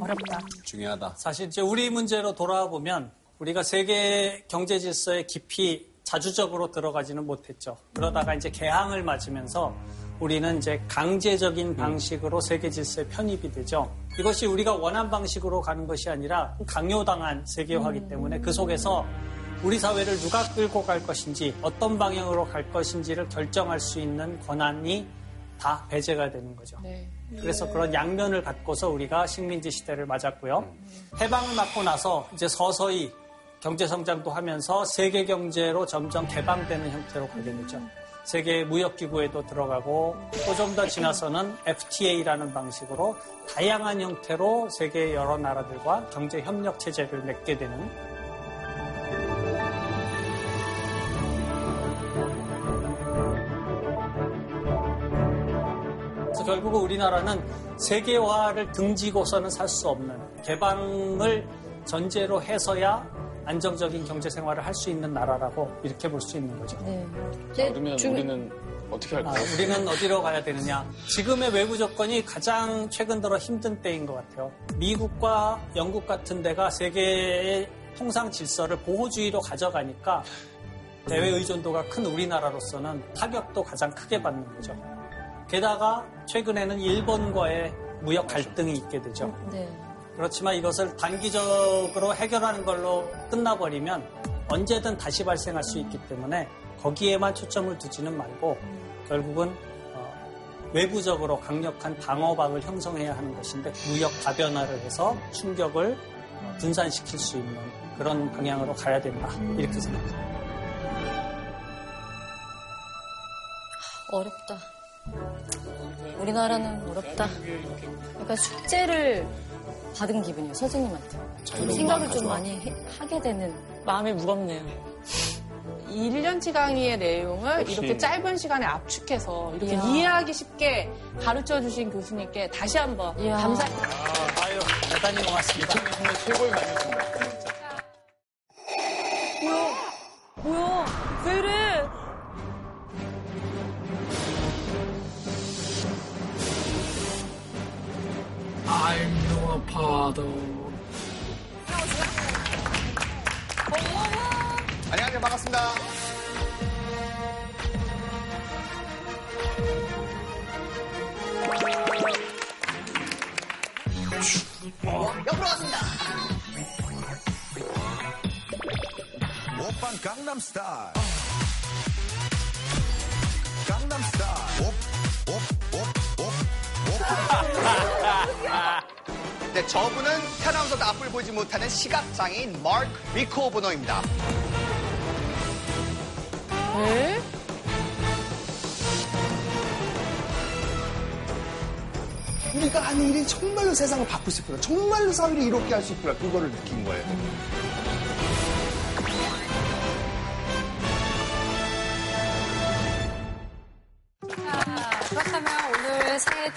어렵다.
중요하다.
사실 이제 우리 문제로 돌아와 보면 우리가 세계 경제 질서에 깊이 자주적으로 들어가지는 못했죠. 그러다가 이제 개항을 맞으면서 우리는 이제 강제적인 방식으로 세계 질서에 편입이 되죠. 이것이 우리가 원한 방식으로 가는 것이 아니라 강요당한 세계화이기 때문에 그 속에서 우리 사회를 누가 끌고 갈 것인지 어떤 방향으로 갈 것인지를 결정할 수 있는 권한이 다 배제가 되는 거죠. 그래서 그런 양면을 갖고서 우리가 식민지 시대를 맞았고요. 해방을 맞고 나서 이제 서서히 경제 성장도 하면서 세계 경제로 점점 개방되는 형태로 가게 되죠. 세계 무역기구에도 들어가고 또 좀 더 지나서는 FTA라는 방식으로 다양한 형태로 세계 여러 나라들과 경제 협력 체제를 맺게 되는 결국은 우리나라는 세계화를 등지고서는 살 수 없는 개방을 전제로 해서야 안정적인 경제 생활을 할 수 있는 나라라고 이렇게 볼 수 있는 거죠.
자, 그러면 우리는 어떻게
아,
할까요?
우리는 어디로 가야 되느냐? 지금의 외부 조건이 가장 최근 들어 힘든 때인 것 같아요. 미국과 영국 같은 데가 세계의 통상 질서를 보호주의로 가져가니까 대외 의존도가 큰 우리나라로서는 타격도 가장 크게 받는 거죠. 게다가 최근에는 일본과의 무역 갈등이 있게 되죠.
네.
그렇지만 이것을 단기적으로 해결하는 걸로 끝나버리면 언제든 다시 발생할 수 있기 때문에 거기에만 초점을 두지는 말고 결국은 어, 외부적으로 강력한 방어막을 형성해야 하는 것인데 무역 다변화를 해서 충격을 어, 분산시킬 수 있는 그런 방향으로 가야 된다 이렇게 생각합니다.
어렵다. 우리나라는 어렵다. 약간 숙제를 받은 기분이에요, 선생님한테. 생각을 좀 많이 해- 하게 되는.
마음이 무겁네요.
1년치 강의의 내용을
역시.
이렇게 짧은 시간에 압축해서 이렇게
이야.
이해하기 쉽게 가르쳐 주신 교수님께 다시 한번
이야.
감사.
아, 아유 대단히 고맙습니다.
최고의 강의였습니다.
뭐야? 왜 이래?
Father.
안녕하세요. 반갑습니다. 옆으로 왔습니다.
오빤 강남 스타일. 강남 스타일.
네, 저분은 태어나면서도 앞을 보지 못하는 시각장애인 마크 리코 보노입니다.
네?
우리가 하는 일이 정말로 세상을 바꿀 수 있구나. 정말로 사회를 이롭게 할 수 있구나. 그거를 느낀 거예요.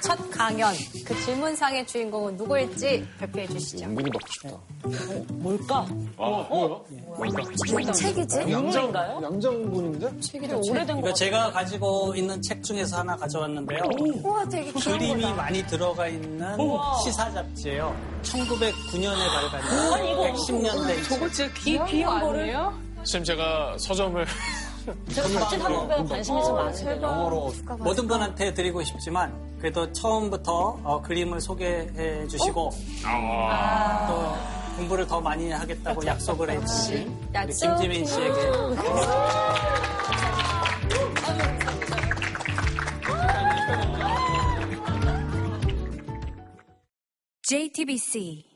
첫 강연, 그 질문상의 주인공은 누구일지 발표해 주시죠.
은근히 먹고 싶다.
뭘까?
어, 뭐야?
무슨 책이지?
유물인가요?
양정분인데?
책이죠. 이거 제가 가지고 있는 책 중에서 하나 가져왔는데요.
우와, 되게 귀여운
그림이
거다.
많이 들어가 있는
우와.
시사 잡지예요. 1909년에 발간된
아니, 이거
110년대.
저거 진짜 귀, 귀한 거 아니에요?
지금 제가 서점을
제가 잡지 한번 관심이 좀 많은데
영어로 모든 분한테 드리고 싶지만 그래도 처음부터 어, 그림을 소개해 주시고 또 공부를 더 많이 하겠다고 약속을 해주신 우리. 김지민 씨에게.
JTBC